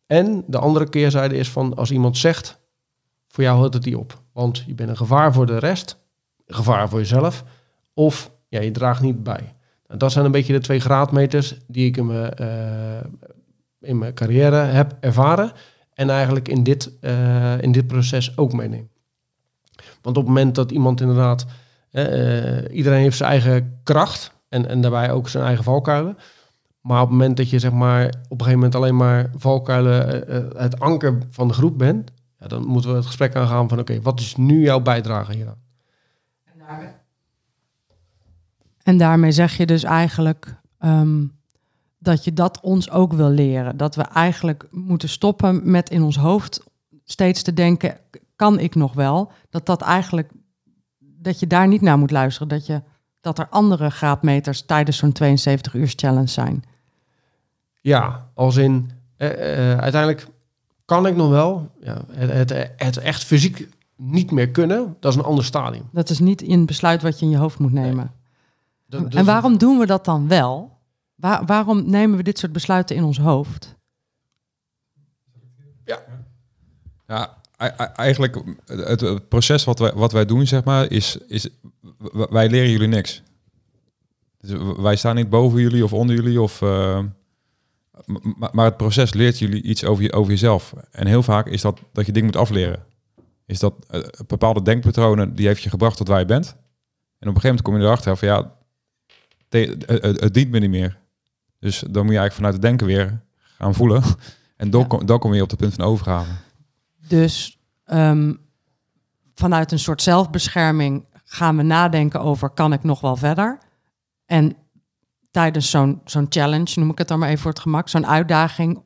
[SPEAKER 4] en de andere keerzijde is van als iemand zegt, voor jou houdt het die op. Want je bent een gevaar voor de rest, gevaar voor jezelf, of ja, je draagt niet bij. Dat zijn een beetje de twee graadmeters die ik in mijn, eh, in mijn carrière heb ervaren. En eigenlijk in dit, eh, in dit proces ook meeneem. Want op het moment dat iemand inderdaad... eh, iedereen heeft zijn eigen kracht en, en daarbij ook zijn eigen valkuilen. Maar op het moment dat je zeg maar, op een gegeven moment alleen maar valkuilen het anker van de groep bent... Ja, dan moeten we het gesprek aangaan van oké, wat is nu jouw bijdrage hieraan?
[SPEAKER 2] En daarmee zeg je dus eigenlijk ehm, dat je dat ons ook wil leren. Dat we eigenlijk moeten stoppen met in ons hoofd steeds te denken, kan ik nog wel? Dat dat eigenlijk, dat je daar niet naar moet luisteren. Dat, je, dat er andere graadmeters tijdens zo'n 72 uur challenge zijn.
[SPEAKER 4] Ja, als in eh, eh, uiteindelijk kan ik nog wel ja, het, het, het echt fysiek niet meer kunnen. Dat is een ander stadium.
[SPEAKER 2] Dat is niet een besluit wat je in je hoofd moet nemen. En waarom doen we dat dan wel? Waar- waarom nemen we dit soort besluiten in ons hoofd?
[SPEAKER 3] Ja, e- eigenlijk het, proces wat wij, wat wij doen, zeg maar, is, is wij leren jullie niks. Dus wij staan niet boven jullie of onder jullie, of, eh, maar het proces leert jullie iets over, je, over jezelf. En heel vaak is dat dat je dingen moet afleren. Is dat eh, bepaalde denkpatronen, die heeft je gebracht tot waar je bent. En op een gegeven moment kom je erachter van ja, het, dient me niet meer. Dus dan moet je eigenlijk vanuit het denken weer gaan voelen. En dan,
[SPEAKER 2] Ja.
[SPEAKER 3] kom, dan kom je op het punt van overgave.
[SPEAKER 2] Dus ehm, vanuit een soort zelfbescherming gaan we nadenken over kan ik nog wel verder? En tijdens zo'n zo'n challenge, noem ik het dan maar even voor het gemak, zo'n uitdaging,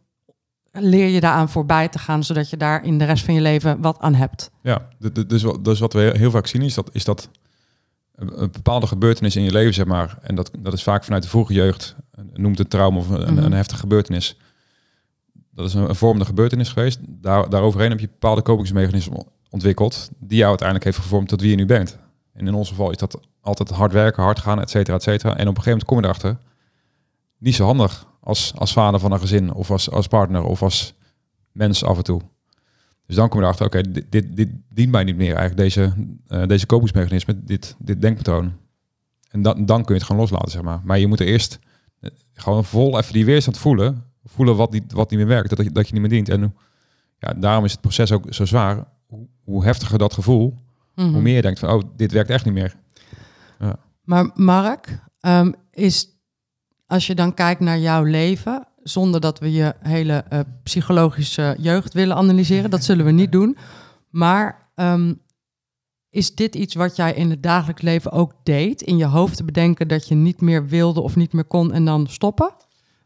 [SPEAKER 2] leer je daaraan voorbij te gaan, zodat je daar in de rest van je leven wat aan hebt.
[SPEAKER 3] Ja, dus, wat- dus wat we heel vaak zien is dat, is dat een, bepaalde gebeurtenis in je leven, zeg maar, en dat, dat is vaak vanuit de vroege jeugd, noemt het trauma of een,
[SPEAKER 2] Mhm.
[SPEAKER 3] een heftige gebeurtenis. Dat is een, een vormende gebeurtenis geweest. Daar, daaroverheen heb je bepaalde kopingsmechanismen ontwikkeld, die jou uiteindelijk heeft gevormd tot wie je nu bent. En in ons geval is dat altijd hard werken, hard gaan, et cetera, et cetera. En op een gegeven moment kom je erachter, niet zo handig als, als vader van een gezin, of als, als partner, of als mens af en toe. Dus dan kom je erachter, oké, dit, dit, dit dient mij niet meer eigenlijk, deze, eh deze kopingsmechanisme, dit, dit denkpatroon. En dan, dan kun je het gewoon loslaten, zeg maar. Maar je moet er eerst eh, gewoon vol even die weerstand voelen. Voelen wat niet, wat niet meer werkt, dat je, dat je niet meer dient. En ja, daarom is het proces ook zo zwaar. Hoe, hoe heftiger dat gevoel,
[SPEAKER 2] Mhm.
[SPEAKER 3] hoe meer je denkt van, oh, dit werkt echt niet meer.
[SPEAKER 2] Maar Mark, ehm, is als je dan kijkt naar jouw leven, zonder dat we je hele eh, psychologische jeugd willen analyseren, dat zullen we niet doen. Maar ehm, is dit iets wat jij in het dagelijks leven ook deed? In je hoofd te bedenken dat je niet meer wilde of niet meer kon en dan stoppen?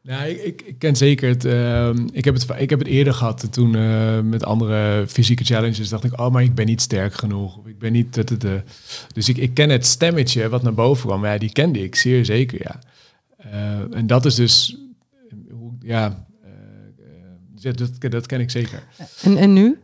[SPEAKER 5] Nou, ik, ik, ken zeker het. ehm, ik, heb het. Ik heb het eerder gehad toen eh, met andere fysieke challenges. Dacht ik, oh, maar ik ben niet sterk genoeg. Ik ben niet. Dus ik, ik ken het stemmetje wat naar boven kwam. Ja, die kende ik zeer zeker, ja. Eh, en dat is dus. Ja, eh, eh, dat, dat ken ik zeker.
[SPEAKER 2] En, en nu?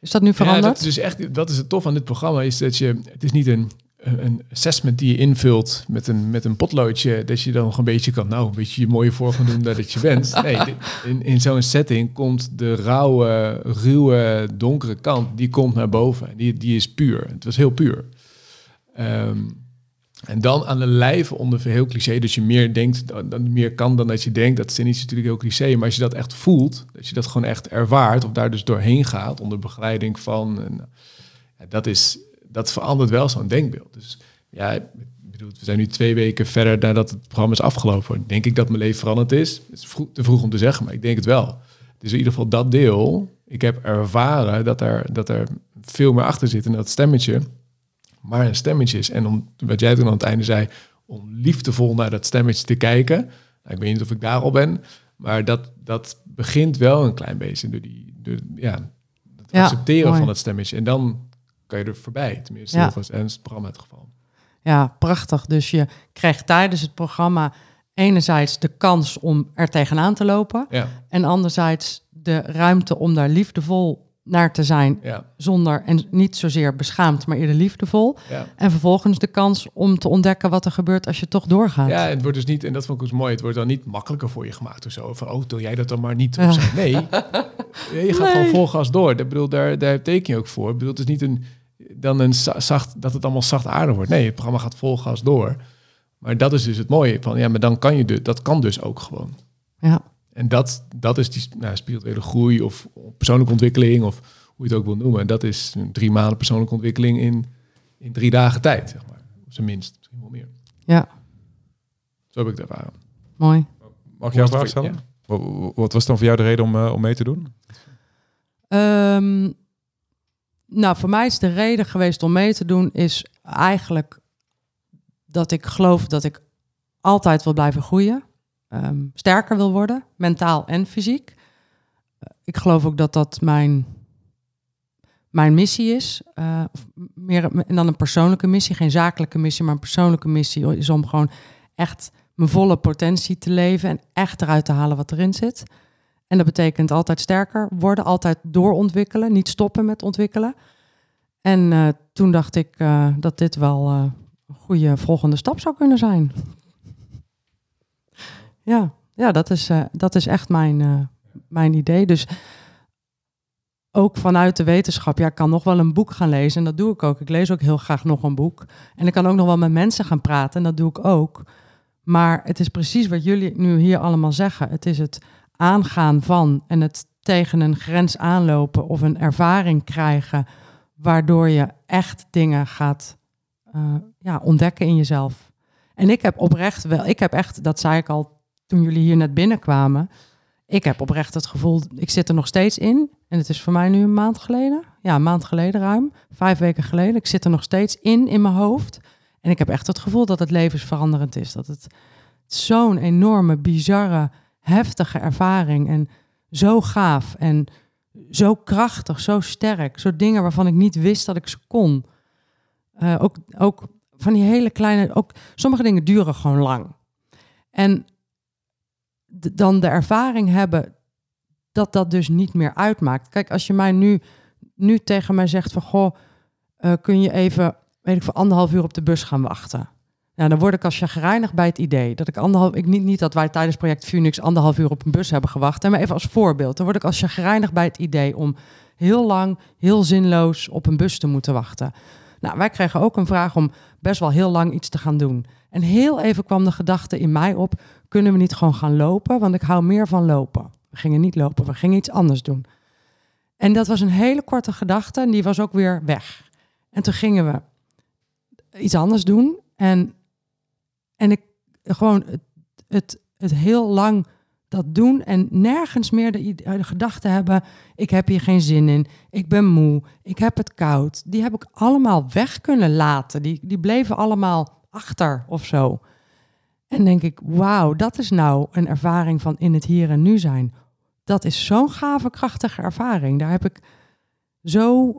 [SPEAKER 2] Is dat nu
[SPEAKER 5] Ja,
[SPEAKER 2] veranderd?
[SPEAKER 5] dat is dus echt, dat is het tof aan dit programma, is dat je, het is niet een, een assessment die je invult met een, met een potloodje, dat je dan nog een beetje kan, nou, een beetje je mooie voor gaan doen dat je bent. Nee, in, in zo'n setting komt de rauwe, ruwe, donkere kant, die komt naar boven. Die, die is puur. Het was heel puur. Ehm, En dan aan de lijve onder heel cliché, dus je meer denkt, dan, meer kan dan dat je denkt. Dat is natuurlijk heel cliché, maar als je dat echt voelt, dat je dat gewoon echt ervaart, of daar dus doorheen gaat onder begeleiding van, en, dat is, dat verandert wel zo'n denkbeeld. Dus ja, ik bedoel, we zijn nu twee weken verder nadat het programma is afgelopen. Denk ik dat mijn leven veranderd is? Het is vroeg, te vroeg om te zeggen, maar ik denk het wel. Dus in ieder geval dat deel, ik heb ervaren dat er, dat er veel meer achter zit in dat stemmetje maar een stemmetje is. En om, wat jij toen aan het einde zei, om liefdevol naar dat stemmetje te kijken. Nou, ik weet niet of ik daar al ben, maar dat, dat begint wel een klein beetje door die, door, ja, het
[SPEAKER 2] Ja,
[SPEAKER 5] accepteren
[SPEAKER 2] mooi.
[SPEAKER 5] van dat stemmetje. En dan kan je er voorbij, tenminste,
[SPEAKER 2] Ja.
[SPEAKER 5] dat en het programma het geval.
[SPEAKER 2] Ja, prachtig. Dus je krijgt tijdens het programma enerzijds de kans om er tegenaan te lopen.
[SPEAKER 5] Ja,
[SPEAKER 2] En anderzijds de ruimte om daar liefdevol naar te zijn.
[SPEAKER 5] ja,
[SPEAKER 2] Zonder en niet zozeer beschaamd, maar eerder liefdevol.
[SPEAKER 5] ja.
[SPEAKER 2] En vervolgens de kans om te ontdekken wat er gebeurt als je toch doorgaat.
[SPEAKER 5] Ja, het wordt dus niet, en dat vond ik dus mooi, het wordt dan niet makkelijker voor je gemaakt of zo. Van, oh, doe jij dat dan maar niet?
[SPEAKER 2] Ja.
[SPEAKER 5] Of zo. Nee, je gaat
[SPEAKER 2] Nee.
[SPEAKER 5] gewoon vol gas door. Dat bedoel, daar, daar teken je ook voor. Ik bedoel, het is niet een, dan een za- zacht, dat het allemaal zacht aardig wordt. Nee, het programma gaat vol gas door. Maar dat is dus het mooie van, ja, maar dan kan je dus, dat kan dus ook gewoon.
[SPEAKER 2] Ja.
[SPEAKER 5] En dat, dat is die nou, spirituele groei of persoonlijke ontwikkeling of hoe je het ook wil noemen. Dat is een drie maanden persoonlijke ontwikkeling in, in drie dagen tijd, zeg maar. Op zijn minst, misschien wel meer.
[SPEAKER 2] ja,
[SPEAKER 5] Zo heb ik het ervaren.
[SPEAKER 2] mooi.
[SPEAKER 3] Mag ik jou een vraag
[SPEAKER 5] het
[SPEAKER 3] stellen? wat was dan voor jou de reden om, eh, om mee te doen?
[SPEAKER 2] Ehm, nou, voor mij is de reden geweest om mee te doen, is eigenlijk dat ik geloof dat ik altijd wil blijven groeien, ehm, sterker wil worden, mentaal en fysiek. Ik geloof ook dat dat mijn, mijn missie is. of meer en dan een persoonlijke missie, geen zakelijke missie, maar een persoonlijke missie is om gewoon echt mijn volle potentie te leven en echt eruit te halen wat erin zit. En dat betekent altijd sterker worden, altijd doorontwikkelen, niet stoppen met ontwikkelen. En eh, toen dacht ik eh, dat dit wel een goede volgende stap zou kunnen zijn. Ja, ja dat, is, eh, dat is echt mijn, eh, mijn idee. Dus ook vanuit de wetenschap, ja, ik kan nog wel een boek gaan lezen en dat doe ik ook. Ik lees ook heel graag nog een boek. En ik kan ook nog wel met mensen gaan praten en dat doe ik ook. Maar het is precies wat jullie nu hier allemaal zeggen. Het is het aangaan van en het tegen een grens aanlopen of een ervaring krijgen, waardoor je echt dingen gaat eh, ja, ontdekken in jezelf. En ik heb oprecht wel, ik heb echt, dat zei ik al toen jullie hier net binnenkwamen, ik heb oprecht het gevoel, ik zit er nog steeds in. En het is voor mij nu een maand geleden, ja, een maand geleden ruim, vijf weken geleden. Ik zit er nog steeds in, in mijn hoofd. En ik heb echt het gevoel dat het levensveranderend is. Dat het zo'n enorme, bizarre, heftige ervaring en zo gaaf en zo krachtig, zo sterk. Zo dingen waarvan ik niet wist dat ik ze kon. Eh, ook, ook van die hele kleine, ook sommige dingen duren gewoon lang. En dan de ervaring hebben dat dat dus niet meer uitmaakt. Kijk, als je mij nu, nu tegen mij zegt van, goh, eh, kun je even, weet ik voor anderhalf uur op de bus gaan wachten? Nou, dan word ik als chagrijnig bij het idee dat ik anderhalf, ik niet, niet dat wij tijdens project Phoenix anderhalf uur op een bus hebben gewacht, maar even als voorbeeld. Dan word ik als chagrijnig bij het idee om heel lang, heel zinloos op een bus te moeten wachten. Nou, wij kregen ook een vraag om best wel heel lang iets te gaan doen. En heel even kwam de gedachte in mij op, kunnen we niet gewoon gaan lopen? Want ik hou meer van lopen. We gingen niet lopen, we gingen iets anders doen. En dat was een hele korte gedachte en die was ook weer weg. En toen gingen we iets anders doen. En, en ik gewoon het, het, het heel lang dat doen en nergens meer de, gedachte hebben, ik heb hier geen zin in, ik ben moe, ik heb het koud. Die heb ik allemaal weg kunnen laten. Die, die bleven allemaal achter of zo. En denk ik, wauw, dat is nou een ervaring van in het hier en nu zijn. Dat is zo'n gave, krachtige ervaring. Daar heb ik zo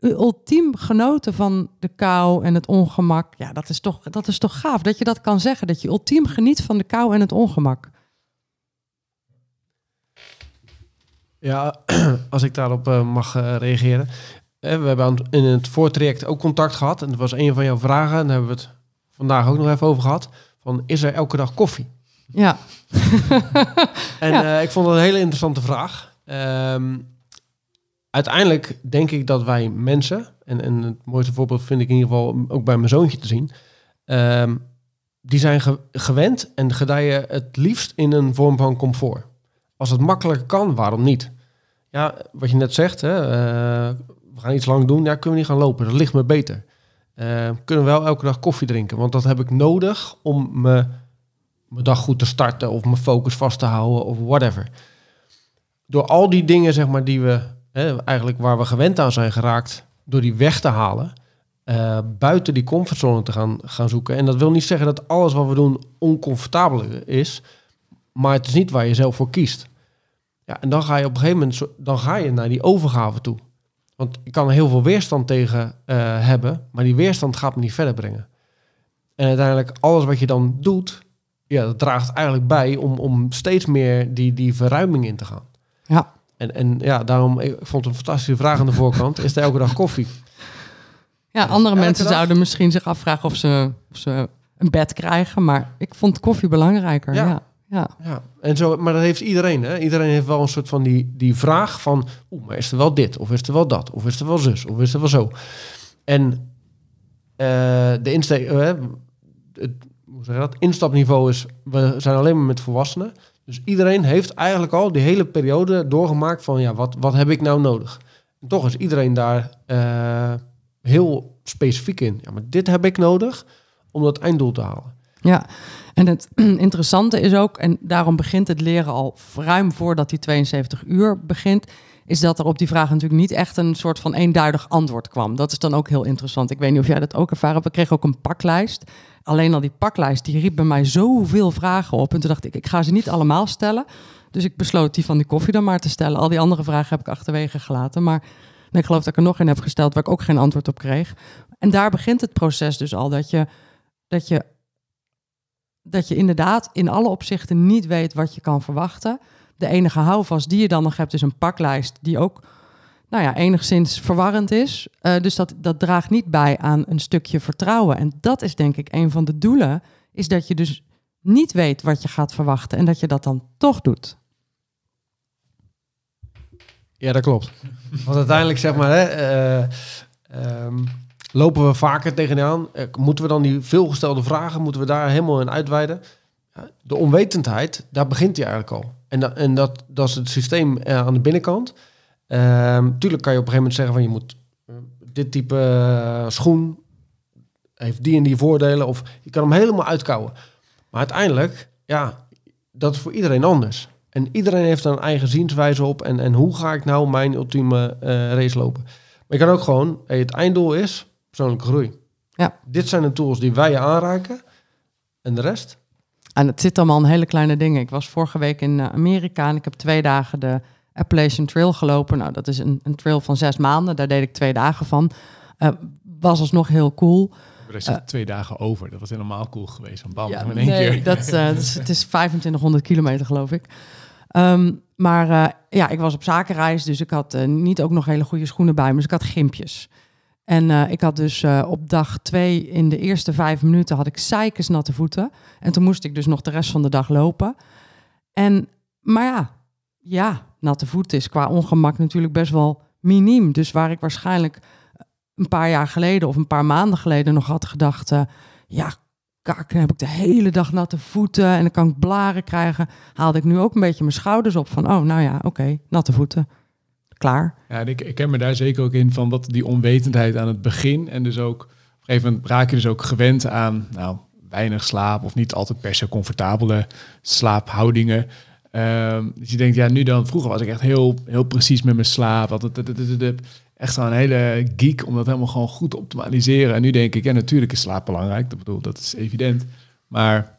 [SPEAKER 2] ultiem genoten van de kou en het ongemak. Ja, dat is toch, dat is toch gaaf dat je dat kan zeggen. Dat je ultiem geniet van de kou en het ongemak.
[SPEAKER 4] Ja, als ik daarop eh, mag eh, reageren. Eh, we hebben in het voortraject ook contact gehad. En dat was een van jouw vragen. En daar hebben we het vandaag ook nog even over gehad. Van, is er elke dag koffie?
[SPEAKER 2] Ja,
[SPEAKER 4] En
[SPEAKER 2] Ja.
[SPEAKER 4] eh, ik vond dat een hele interessante vraag. Ehm, uiteindelijk denk ik dat wij mensen... En, en het mooiste voorbeeld vind ik in ieder geval ook bij mijn zoontje te zien... ehm, die zijn ge- gewend en gedijen het liefst in een vorm van comfort. Als het makkelijker kan, waarom niet? Ja, wat je net zegt, hè, eh, we gaan iets lang doen, ja, kunnen we niet gaan lopen, dat ligt me beter. Eh, kunnen we wel elke dag koffie drinken, want dat heb ik nodig om me, mijn dag goed te starten of mijn focus vast te houden of whatever. Door al die dingen, zeg maar, die we hè, eigenlijk waar we gewend aan zijn geraakt, door die weg te halen, eh, buiten die comfortzone te gaan, gaan zoeken. En dat wil niet zeggen dat alles wat we doen oncomfortabel is, maar het is niet waar je zelf voor kiest. Ja, en dan ga je op een gegeven moment dan ga je naar die overgave toe. Want ik kan er heel veel weerstand tegen eh, hebben, maar die weerstand gaat me niet verder brengen. En uiteindelijk alles wat je dan doet, ja, dat draagt eigenlijk bij om, om steeds meer die, die verruiming in te gaan.
[SPEAKER 2] Ja.
[SPEAKER 4] En, en ja, daarom, ik vond het een fantastische vraag aan de voorkant. Is er elke dag koffie?
[SPEAKER 2] Ja, andere mensen
[SPEAKER 4] dag?
[SPEAKER 2] zouden misschien zich afvragen of ze, of ze een bed krijgen. Maar ik vond koffie belangrijker.
[SPEAKER 4] Ja.
[SPEAKER 2] Ja. Ja.
[SPEAKER 4] Ja, en zo, maar dat heeft iedereen. Hè? Iedereen heeft wel een soort van die, die vraag van... Oeh, maar is er wel dit? Of is er wel dat? Of is er wel zus? Of is er wel zo? En eh, de insteek... eh, het, hoe zeg je dat? Instapniveau is... We zijn alleen maar met volwassenen. Dus iedereen heeft eigenlijk al die hele periode doorgemaakt van... Ja, wat, wat heb ik nou nodig? En toch is iedereen daar eh, heel specifiek in. Ja, maar dit heb ik nodig om dat einddoel te halen.
[SPEAKER 2] Ja, en het interessante is ook, en daarom begint het leren al ruim voordat die 72 uur begint, is dat er op die vraag natuurlijk niet echt een soort van eenduidig antwoord kwam. Dat is dan ook heel interessant. Ik weet niet of jij dat ook ervaren hebt. We kregen ook een paklijst. Alleen al die paklijst, die riep bij mij zoveel vragen op. En toen dacht ik, ik ga ze niet allemaal stellen. Dus ik besloot die van die koffie dan maar te stellen. Al die andere vragen heb ik achterwege gelaten. Maar ik geloof dat ik er nog een heb gesteld waar ik ook geen antwoord op kreeg. En daar begint het proces dus al, dat je, dat je dat je inderdaad in alle opzichten niet weet wat je kan verwachten. De enige houvast die je dan nog hebt is een paklijst die ook nou ja, enigszins verwarrend is. Eh, dus dat, dat draagt niet bij aan een stukje vertrouwen. En dat is denk ik een van de doelen, is dat je dus niet weet wat je gaat verwachten en dat je dat dan toch doet.
[SPEAKER 4] Ja, dat klopt. Want uiteindelijk zeg maar, hè, eh, ehm, lopen we vaker tegenaan. Eh, moeten we dan die veelgestelde vragen, moeten we daar helemaal in uitweiden? De onwetendheid, daar begint hij eigenlijk al. En, dat en dat, dat is het systeem eh, aan de binnenkant. Ehm, tuurlijk kan je op een gegeven moment zeggen van je moet eh, dit type schoen heeft die en die voordelen. Of je kan hem helemaal uitkouwen. Maar uiteindelijk, ja, dat is voor iedereen anders. En iedereen heeft er een eigen zienswijze op. En, en hoe ga ik nou mijn ultieme race lopen? Maar je kan ook gewoon, het einddoel is persoonlijke groei.
[SPEAKER 2] Ja.
[SPEAKER 4] Dit zijn de tools die wij je aanreiken. En de rest?
[SPEAKER 2] En het zit allemaal in hele kleine dingen. Ik was vorige week in eh, Amerika en ik heb twee dagen de Appalachian Trail gelopen. Nou, dat is een, een trail van zes maanden. Daar deed ik twee dagen van. Eh, was alsnog heel cool.
[SPEAKER 5] Er zit twee dagen over. Dat was helemaal cool geweest. Van bam,
[SPEAKER 2] Ja,
[SPEAKER 5] in één
[SPEAKER 2] nee,
[SPEAKER 5] keer.
[SPEAKER 2] Dat, eh, dat is, het is 2500 kilometer, geloof ik. Ehm, maar eh, ja, ik was op zakenreis, dus ik had niet ook nog hele goede schoenen bij me. Dus ik had gimpjes. En eh, ik had dus eh, op dag twee, in de eerste vijf minuten, had ik zeikers natte voeten. En toen moest ik dus nog de rest van de dag lopen. En, maar ja, ja, natte voeten is qua ongemak natuurlijk best wel miniem. Dus waar ik waarschijnlijk een paar jaar geleden of een paar maanden geleden nog had gedacht... eh, ja, kak, dan heb ik de hele dag natte voeten en dan kan ik blaren krijgen. Haalde ik nu ook een beetje mijn schouders op van, oh, nou ja, oké, natte voeten. Klaar.
[SPEAKER 5] Ja, en ik, ik ken me daar zeker ook in van wat die onwetendheid aan het begin. En dus ook, op een gegeven moment raak je dus ook gewend aan, nou, weinig slaap of niet altijd per se comfortabele slaaphoudingen. Ehm, dus je denkt, ja, nu dan, vroeger was ik echt heel, heel precies met mijn slaap. Altijd, echt zo'n hele geek om dat helemaal gewoon goed te optimaliseren. En nu denk ik, ja, natuurlijk is slaap belangrijk. Dat bedoel, dat is evident. Maar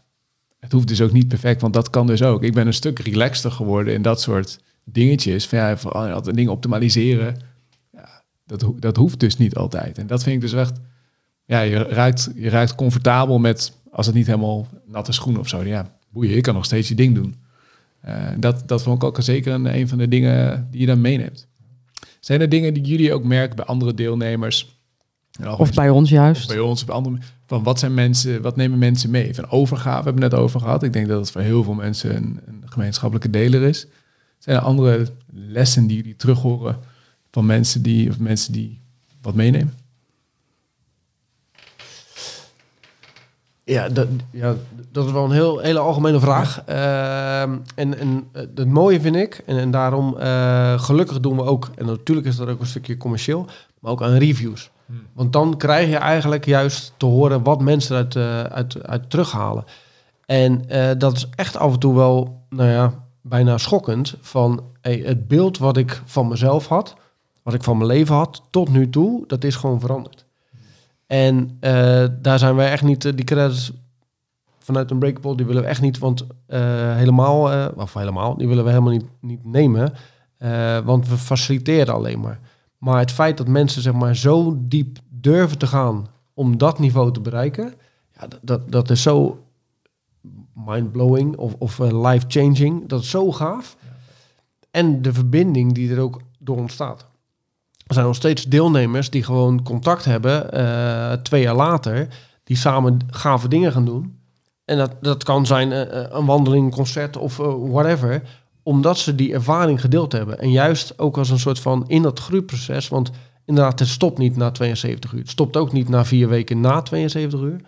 [SPEAKER 5] het hoeft dus ook niet perfect, want dat kan dus ook. Ik ben een stuk relaxter geworden in dat soort dingetjes. Van ja, van altijd dingen optimaliseren. Ja, dat, ho- dat hoeft dus niet altijd. En dat vind ik dus echt... Ja, je ruikt, je ruikt comfortabel met... Als het niet helemaal natte schoenen of zo. Ja, boeien, ik kan nog steeds je ding doen. Eh, dat, dat vond ik ook zeker een, een van de dingen die je dan meeneemt. Zijn er dingen die jullie ook merken bij andere deelnemers?
[SPEAKER 2] Of bij ons
[SPEAKER 5] of
[SPEAKER 2] juist.
[SPEAKER 5] bij ons, of bij andere, van wat zijn mensen, wat nemen mensen mee? Van overgave hebben we het net over gehad. Ik denk dat het voor heel veel mensen een, een gemeenschappelijke deler is. Zijn er andere lessen die jullie terug horen van mensen die, of mensen die wat meenemen?
[SPEAKER 4] Ja, dat, ja, dat is wel een heel, hele algemene vraag. Ehm, en, en het mooie vind ik, en, en daarom eh, gelukkig doen we ook, en natuurlijk is dat ook een stukje commercieel, maar ook aan reviews. Want dan krijg je eigenlijk juist te horen wat mensen uit, eh, uit, uit terughalen. En eh, dat is echt af en toe wel, nou ja, bijna schokkend. Van het beeld wat ik van mezelf had, wat ik van mijn leven had, tot nu toe, dat is gewoon veranderd. En eh, daar zijn wij echt niet, eh, die credits vanuit Unbreakable, die willen we echt niet, want eh, helemaal, of helemaal, die willen we helemaal niet, niet nemen. want we faciliteren alleen maar. Maar het feit dat mensen zeg maar zo diep durven te gaan om dat niveau te bereiken, ja, dat, dat is zo mind-blowing of, of eh, life-changing. Dat is zo gaaf. En de verbinding die er ook door ontstaat. Er zijn nog steeds deelnemers die gewoon contact hebben eh, twee jaar later, die samen gave dingen gaan doen. En dat, dat kan zijn eh, een wandeling, een concert of whatever, omdat ze die ervaring gedeeld hebben. En juist ook als een soort van in dat groeiproces, want inderdaad, het stopt niet na 72 uur. Het stopt ook niet na vier weken na 72 uur.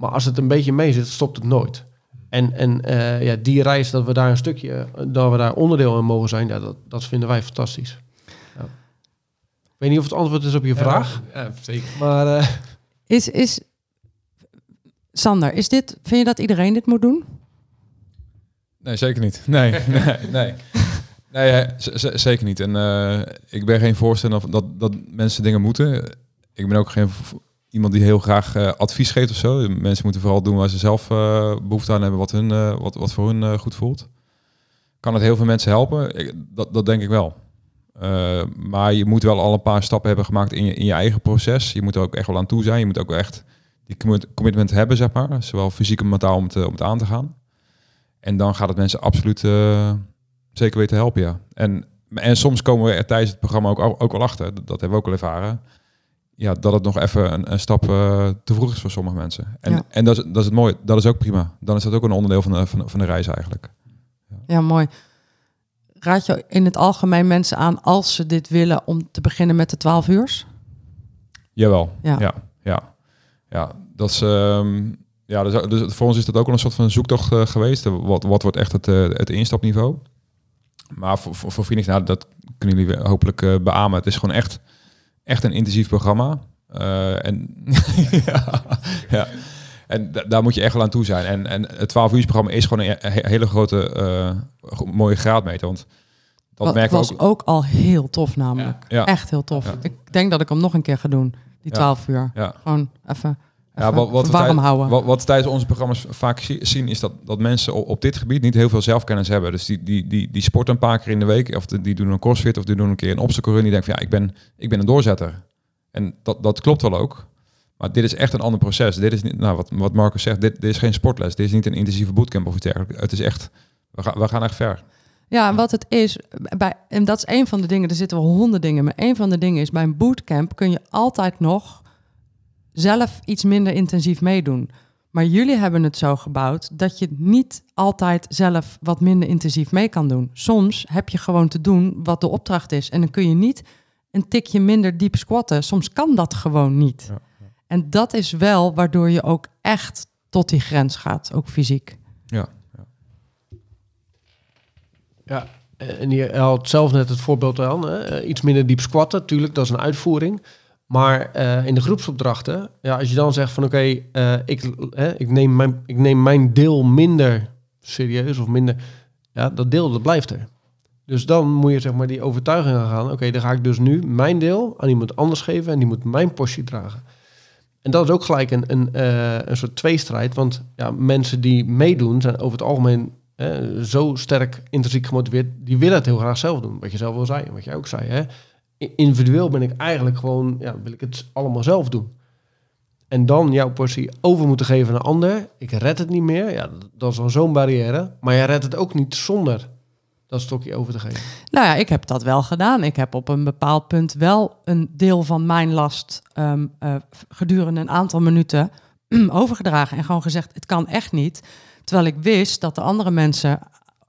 [SPEAKER 4] Maar als het een beetje mee zit, stopt het nooit. En, en eh, ja, die reis, dat we daar een stukje, dat we daar onderdeel in mogen zijn, ja, dat, dat vinden wij fantastisch. Ja. Ik weet niet of het antwoord is op je vraag,
[SPEAKER 5] Ja, zeker.
[SPEAKER 4] maar eh,
[SPEAKER 2] Is, is, Sander, is dit, vind je dat iedereen dit moet doen?
[SPEAKER 3] Nee, zeker niet. Nee, nee, nee. Nee, hè, z- z- zeker niet. En eh, ik ben geen voorstander van dat, dat mensen dingen moeten. Ik ben ook geen iemand die heel graag eh, advies geeft of zo. Mensen moeten vooral doen waar ze zelf eh, behoefte aan hebben, wat, hun, eh, wat, wat voor hun goed voelt. Kan het heel veel mensen helpen? Dat, dat denk ik wel. Maar je moet wel al een paar stappen hebben gemaakt in je, in je eigen proces. Je moet er ook echt wel aan toe zijn. Je moet ook echt die commit- commitment hebben, zeg maar. Zowel fysiek als mentaal om het, om het aan te gaan. En dan gaat het mensen absoluut zeker weten helpen, ja. En, en soms komen we er tijdens het programma ook, al- ook wel achter, dat hebben we ook al ervaren, ja, dat het nog even een, een stap eh, te vroeg is voor sommige mensen. En,
[SPEAKER 2] Ja.
[SPEAKER 3] en dat, is, dat is het mooie, dat is ook prima. Dan is dat ook een onderdeel van de, van de, van de reis eigenlijk.
[SPEAKER 2] Ja, mooi. Raad je in het algemeen mensen aan als ze dit willen om te beginnen met de 12 uur?
[SPEAKER 3] Jawel,
[SPEAKER 2] Ja.
[SPEAKER 3] ja. Ja, ja. dat is... ehm, ja, dus, dus voor ons is dat ook wel een soort van zoektocht eh, geweest. Wat, wat wordt echt het, eh, het instapniveau? Maar voor, voor, voor Phoenix, nou, dat kunnen jullie hopelijk beamen. Het is gewoon echt, echt een intensief programma. Eh, en ja, ja. En da- daar moet je echt wel aan toe zijn. En, en het 12 uur programma is gewoon een he- hele grote, go- mooie graadmeter. Want dat merken we
[SPEAKER 2] was
[SPEAKER 3] ook.
[SPEAKER 2] ook, al heel tof namelijk.
[SPEAKER 3] Ja.
[SPEAKER 2] Echt heel tof. Ik denk dat ik hem nog een keer ga doen, die
[SPEAKER 3] Ja.
[SPEAKER 2] 12 uur.
[SPEAKER 3] Ja.
[SPEAKER 2] Gewoon even,
[SPEAKER 3] Ja, wat, wat,
[SPEAKER 2] warm houden.
[SPEAKER 3] Wat, wat tijdens onze programma's vaak zi- zien, is dat, dat mensen op, dit gebied niet heel veel zelfkennis hebben. Dus die, die, die, die sporten een paar keer in de week, of die doen een crossfit, of die doen een keer een obstacle. Die denken van ja, ik ben, ik ben een doorzetter. En dat, dat klopt wel ook. Maar dit is echt een ander proces. Dit is niet, nou, wat, wat Marcus zegt, dit, dit is geen sportles. Dit is niet een intensieve bootcamp of iets dergelijks. Het is echt, we gaan, we gaan echt ver.
[SPEAKER 2] Ja, en wat het is, bij, en dat is een van de dingen, er zitten wel honderd dingen, maar een van de dingen is, bij een bootcamp kun je altijd nog zelf iets minder intensief meedoen. Maar jullie hebben het zo gebouwd dat je niet altijd zelf wat minder intensief mee kan doen. Soms heb je gewoon te doen wat de opdracht is. En dan kun je niet een tikje minder diep squatten. Soms kan dat gewoon niet.
[SPEAKER 3] Ja,
[SPEAKER 2] En dat is wel waardoor je ook echt tot die grens gaat, ook fysiek.
[SPEAKER 3] Ja.
[SPEAKER 4] Ja, eh, en je had zelf net het voorbeeld aan. Hè? Iets minder diep squatten, natuurlijk, dat is een uitvoering. Maar eh, in de groepsopdrachten, ja, als je dan zegt van oké, eh, ik, hè, ik, neem mijn, ik neem mijn deel minder serieus of minder, ja, dat deel dat blijft er. Dus dan moet je zeg maar die overtuiging gaan gaan. Oké, dan ga ik dus nu mijn deel aan iemand anders geven en die moet mijn portie dragen. En dat is ook gelijk een, een, eh, een soort tweestrijd. Want ja, mensen die meedoen zijn over het algemeen zo sterk intrinsiek gemotiveerd. Die willen het heel graag zelf doen. Wat je zelf wel zei en wat jij ook zei. Hè. Individueel ben ik eigenlijk gewoon, ja, wil ik het allemaal zelf doen. En dan jouw portie over moeten geven aan een ander. Ik red het niet meer. Ja, dat- is zo'n barrière. Maar je redt het ook niet zonder dat stokje over te geven.
[SPEAKER 2] Nou ja, ik heb dat wel gedaan. Ik heb op een bepaald punt wel een deel van mijn last ehm, eh, gedurende een aantal minuten overgedragen en gewoon gezegd: het kan echt niet. Terwijl ik wist dat de andere mensen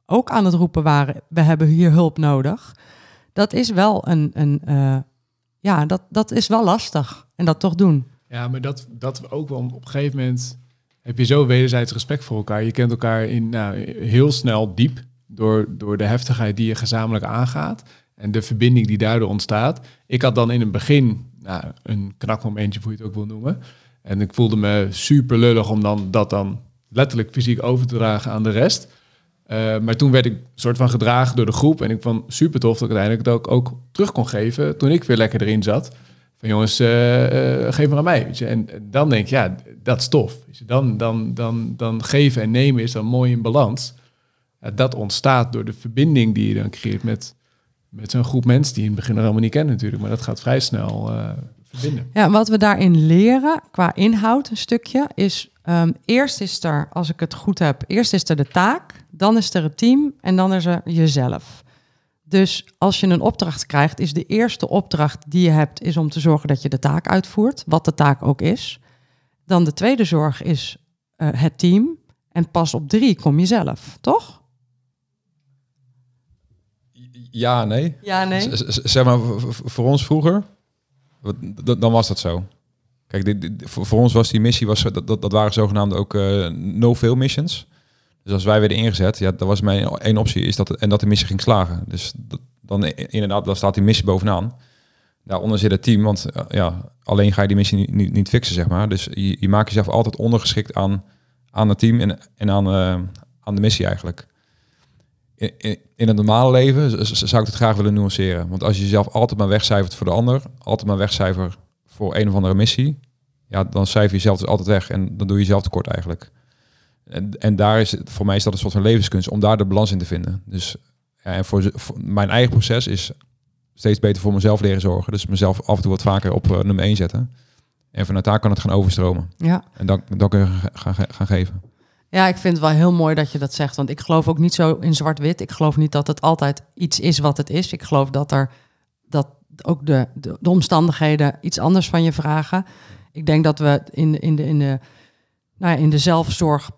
[SPEAKER 2] ook aan het roepen waren: we hebben hier hulp nodig. Dat is wel een, een eh, ja, dat, dat is wel lastig. En dat toch doen.
[SPEAKER 5] Ja, maar dat, dat ook wel op een gegeven moment heb je zo wederzijds respect voor elkaar. Je kent elkaar in, nou, heel snel diep door, door de heftigheid die je gezamenlijk aangaat en de verbinding die daardoor ontstaat. Ik had dan in het begin nou, een knakmomentje, hoe je het ook wil noemen. En ik voelde me super lullig om dan dat dan letterlijk fysiek over te dragen aan de rest. Uh, maar toen werd ik soort van gedragen door de groep. En ik vond super tof dat ik uiteindelijk het ook, ook terug kon geven toen ik weer lekker erin zat. Van jongens, uh, uh, geef maar aan mij. Je. En dan denk je, ja, dat is tof. Je. Dan, dan, dan, dan geven en nemen is dan mooi in balans. dat ontstaat door de verbinding die je dan creëert met, met zo'n groep mensen die in het begin nog helemaal niet kennen natuurlijk. Maar dat gaat vrij snel verbinden.
[SPEAKER 2] Ja, wat we daarin leren qua inhoud een stukje is... Um, eerst is er, als ik het goed heb, eerst is er de taak, dan is er het team en dan is er jezelf. Dus als je een opdracht krijgt, is de eerste opdracht die je hebt, is om te zorgen dat je de taak uitvoert, wat de taak ook is. Dan de tweede zorg is uh, het team. En pas op drie kom je zelf, toch?
[SPEAKER 3] Ja, nee.
[SPEAKER 2] Ja, nee.
[SPEAKER 3] zeg maar, voor ons vroeger, dan was dat zo. Kijk, dit, voor, ons was die missie, was, dat, dat, dat waren zogenaamde ook uh, no-fail missions. Dus als wij werden ingezet, ja, dat was mijn één optie, is dat, en dat de missie ging slagen. Dus dat, dan inderdaad, dan staat die missie bovenaan. Daaronder zit het team, want uh, ja, alleen ga je die missie niet, niet, niet, fixen, zeg maar. Dus je, je maakt jezelf altijd ondergeschikt aan, aan het team en, en aan, uh, aan de missie eigenlijk. In, in, in, het normale leven zou ik het graag willen nuanceren. Want als je jezelf altijd maar wegcijfert voor de ander, altijd maar wegcijfert voor een of andere missie, ja, dan cijfer je jezelf dus altijd weg en dan doe je jezelf tekort eigenlijk. En, en daar is het, voor mij is dat een soort van levenskunst om daar de balans in te vinden. Dus ja, en voor, voor, mijn eigen proces is steeds beter voor mezelf leren zorgen. Dus mezelf af en toe wat vaker op uh, nummer 1 zetten. En vanuit daar kan het gaan overstromen.
[SPEAKER 2] Ja.
[SPEAKER 3] En dan, dan kun je gaan, gaan geven.
[SPEAKER 2] Ja, ik vind het wel heel mooi dat je dat zegt. Want ik geloof ook niet zo in zwart-wit. Ik geloof niet dat het altijd iets is wat het is. Ik geloof dat er dat ook de, de, de omstandigheden iets anders van je vragen. Ik denk dat we in, in, de, in, de, nou ja, in de zelfzorg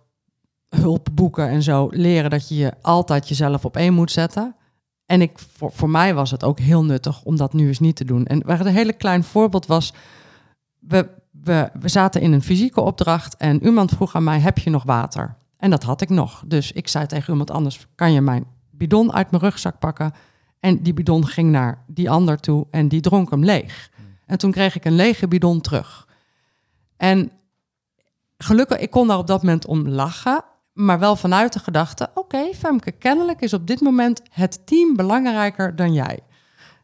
[SPEAKER 2] hulpboeken en zo leren dat je je altijd jezelf op één moet zetten. En ik, voor, voor mij was het ook heel nuttig om dat nu eens niet te doen. En waar een hele klein voorbeeld was, we, we, we zaten in een fysieke opdracht en iemand vroeg aan mij, heb je nog water? En dat had ik nog. Dus ik zei tegen iemand anders, kan je mijn bidon uit mijn rugzak pakken? En die bidon ging naar die ander toe en die dronk hem leeg. En toen kreeg ik een lege bidon terug. En gelukkig, ik kon daar op dat moment om lachen maar wel vanuit de gedachte: oké, Femke, kennelijk is op dit moment het team belangrijker dan jij.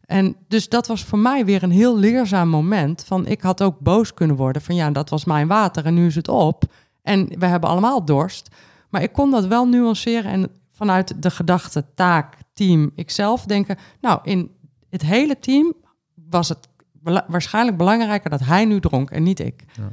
[SPEAKER 2] En dus dat was voor mij weer een heel leerzaam moment. Van ik had ook boos kunnen worden van ja, dat was mijn water en nu is het op. En we hebben allemaal dorst. Maar ik kon dat wel nuanceren en vanuit de gedachte taak, team, ikzelf denken. Nou, in het hele team was het waarschijnlijk belangrijker dat hij nu dronk en niet ik. Ja.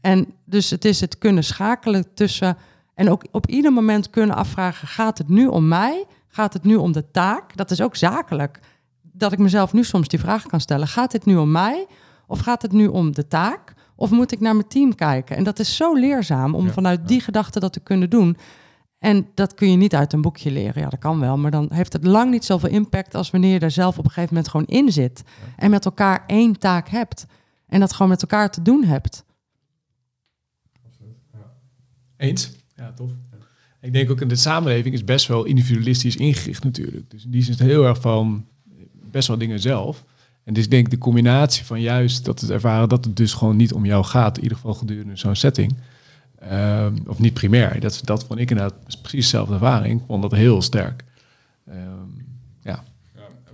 [SPEAKER 2] En dus het is het kunnen schakelen tussen en ook op ieder moment kunnen afvragen: gaat het nu om mij? Gaat het nu om de taak? Dat is ook zakelijk. Dat ik mezelf nu soms die vraag kan stellen: gaat dit nu om mij? Of gaat het nu om de taak? Of moet ik naar mijn team kijken? En dat is zo leerzaam om vanuit die gedachte dat te kunnen doen. En dat kun je niet uit een boekje leren. Ja, dat kan wel, maar dan heeft het lang niet zoveel impact als wanneer je er zelf op een gegeven moment gewoon in zit. En met elkaar één taak hebt. En dat gewoon met elkaar te doen hebt.
[SPEAKER 5] Eens. Ja, tof. Ik denk ook in de samenleving is best wel individualistisch ingericht natuurlijk. Dus in die zin is het heel erg van best wel dingen zelf. En dus ik denk de combinatie van juist dat het ervaren dat het dus gewoon niet om jou gaat, in ieder geval gedurende zo'n setting. Um, of niet primair. Dat, dat vond ik inderdaad precies dezelfde ervaring. Ik vond dat heel sterk. Um, ja.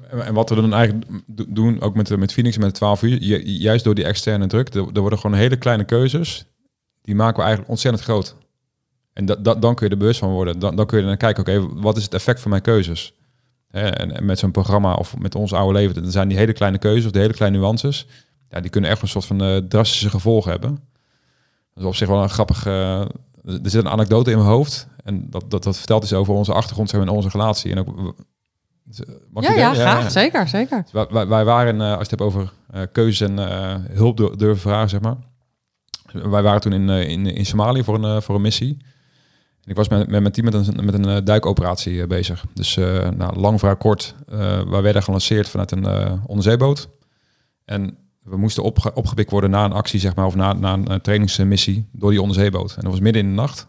[SPEAKER 3] En wat we dan eigenlijk doen, ook met, met Phoenix en met 12 uur, juist door die externe druk, er, er worden gewoon hele kleine keuzes, die maken we eigenlijk ontzettend groot. En dan kun je er bewust van worden. Dan, dan kun je naar kijken, oké, wat is het effect van mijn keuzes? En, met zo'n programma of met ons oude leven, dan zijn die hele kleine keuzes of de hele kleine nuances, ja, die kunnen echt een soort van uh, drastische gevolgen hebben. Dat is op zich wel een grappig. Uh, er zit een anekdote in mijn hoofd. En dat, dat, dat vertelt iets over onze achtergrond en onze relatie. En ook,
[SPEAKER 2] ja, ja, graag. Ja, Zeker, zeker.
[SPEAKER 3] Dus wij, wij, waren, uh, als je het hebt over uh, keuzes en hulp durven vragen, zeg maar. Wij waren toen in, in, in Somalië voor een, voor een missie ik was met, met mijn team met een, met een eh, duikoperatie eh, bezig. Dus uh, nou, lang vraag kort, uh, wij werden gelanceerd vanuit een onderzeeboot. En we moesten opge opgepikt worden na een actie, zeg maar, of na, na een eh, trainingsmissie door die onderzeeboot. En dat was midden in de nacht.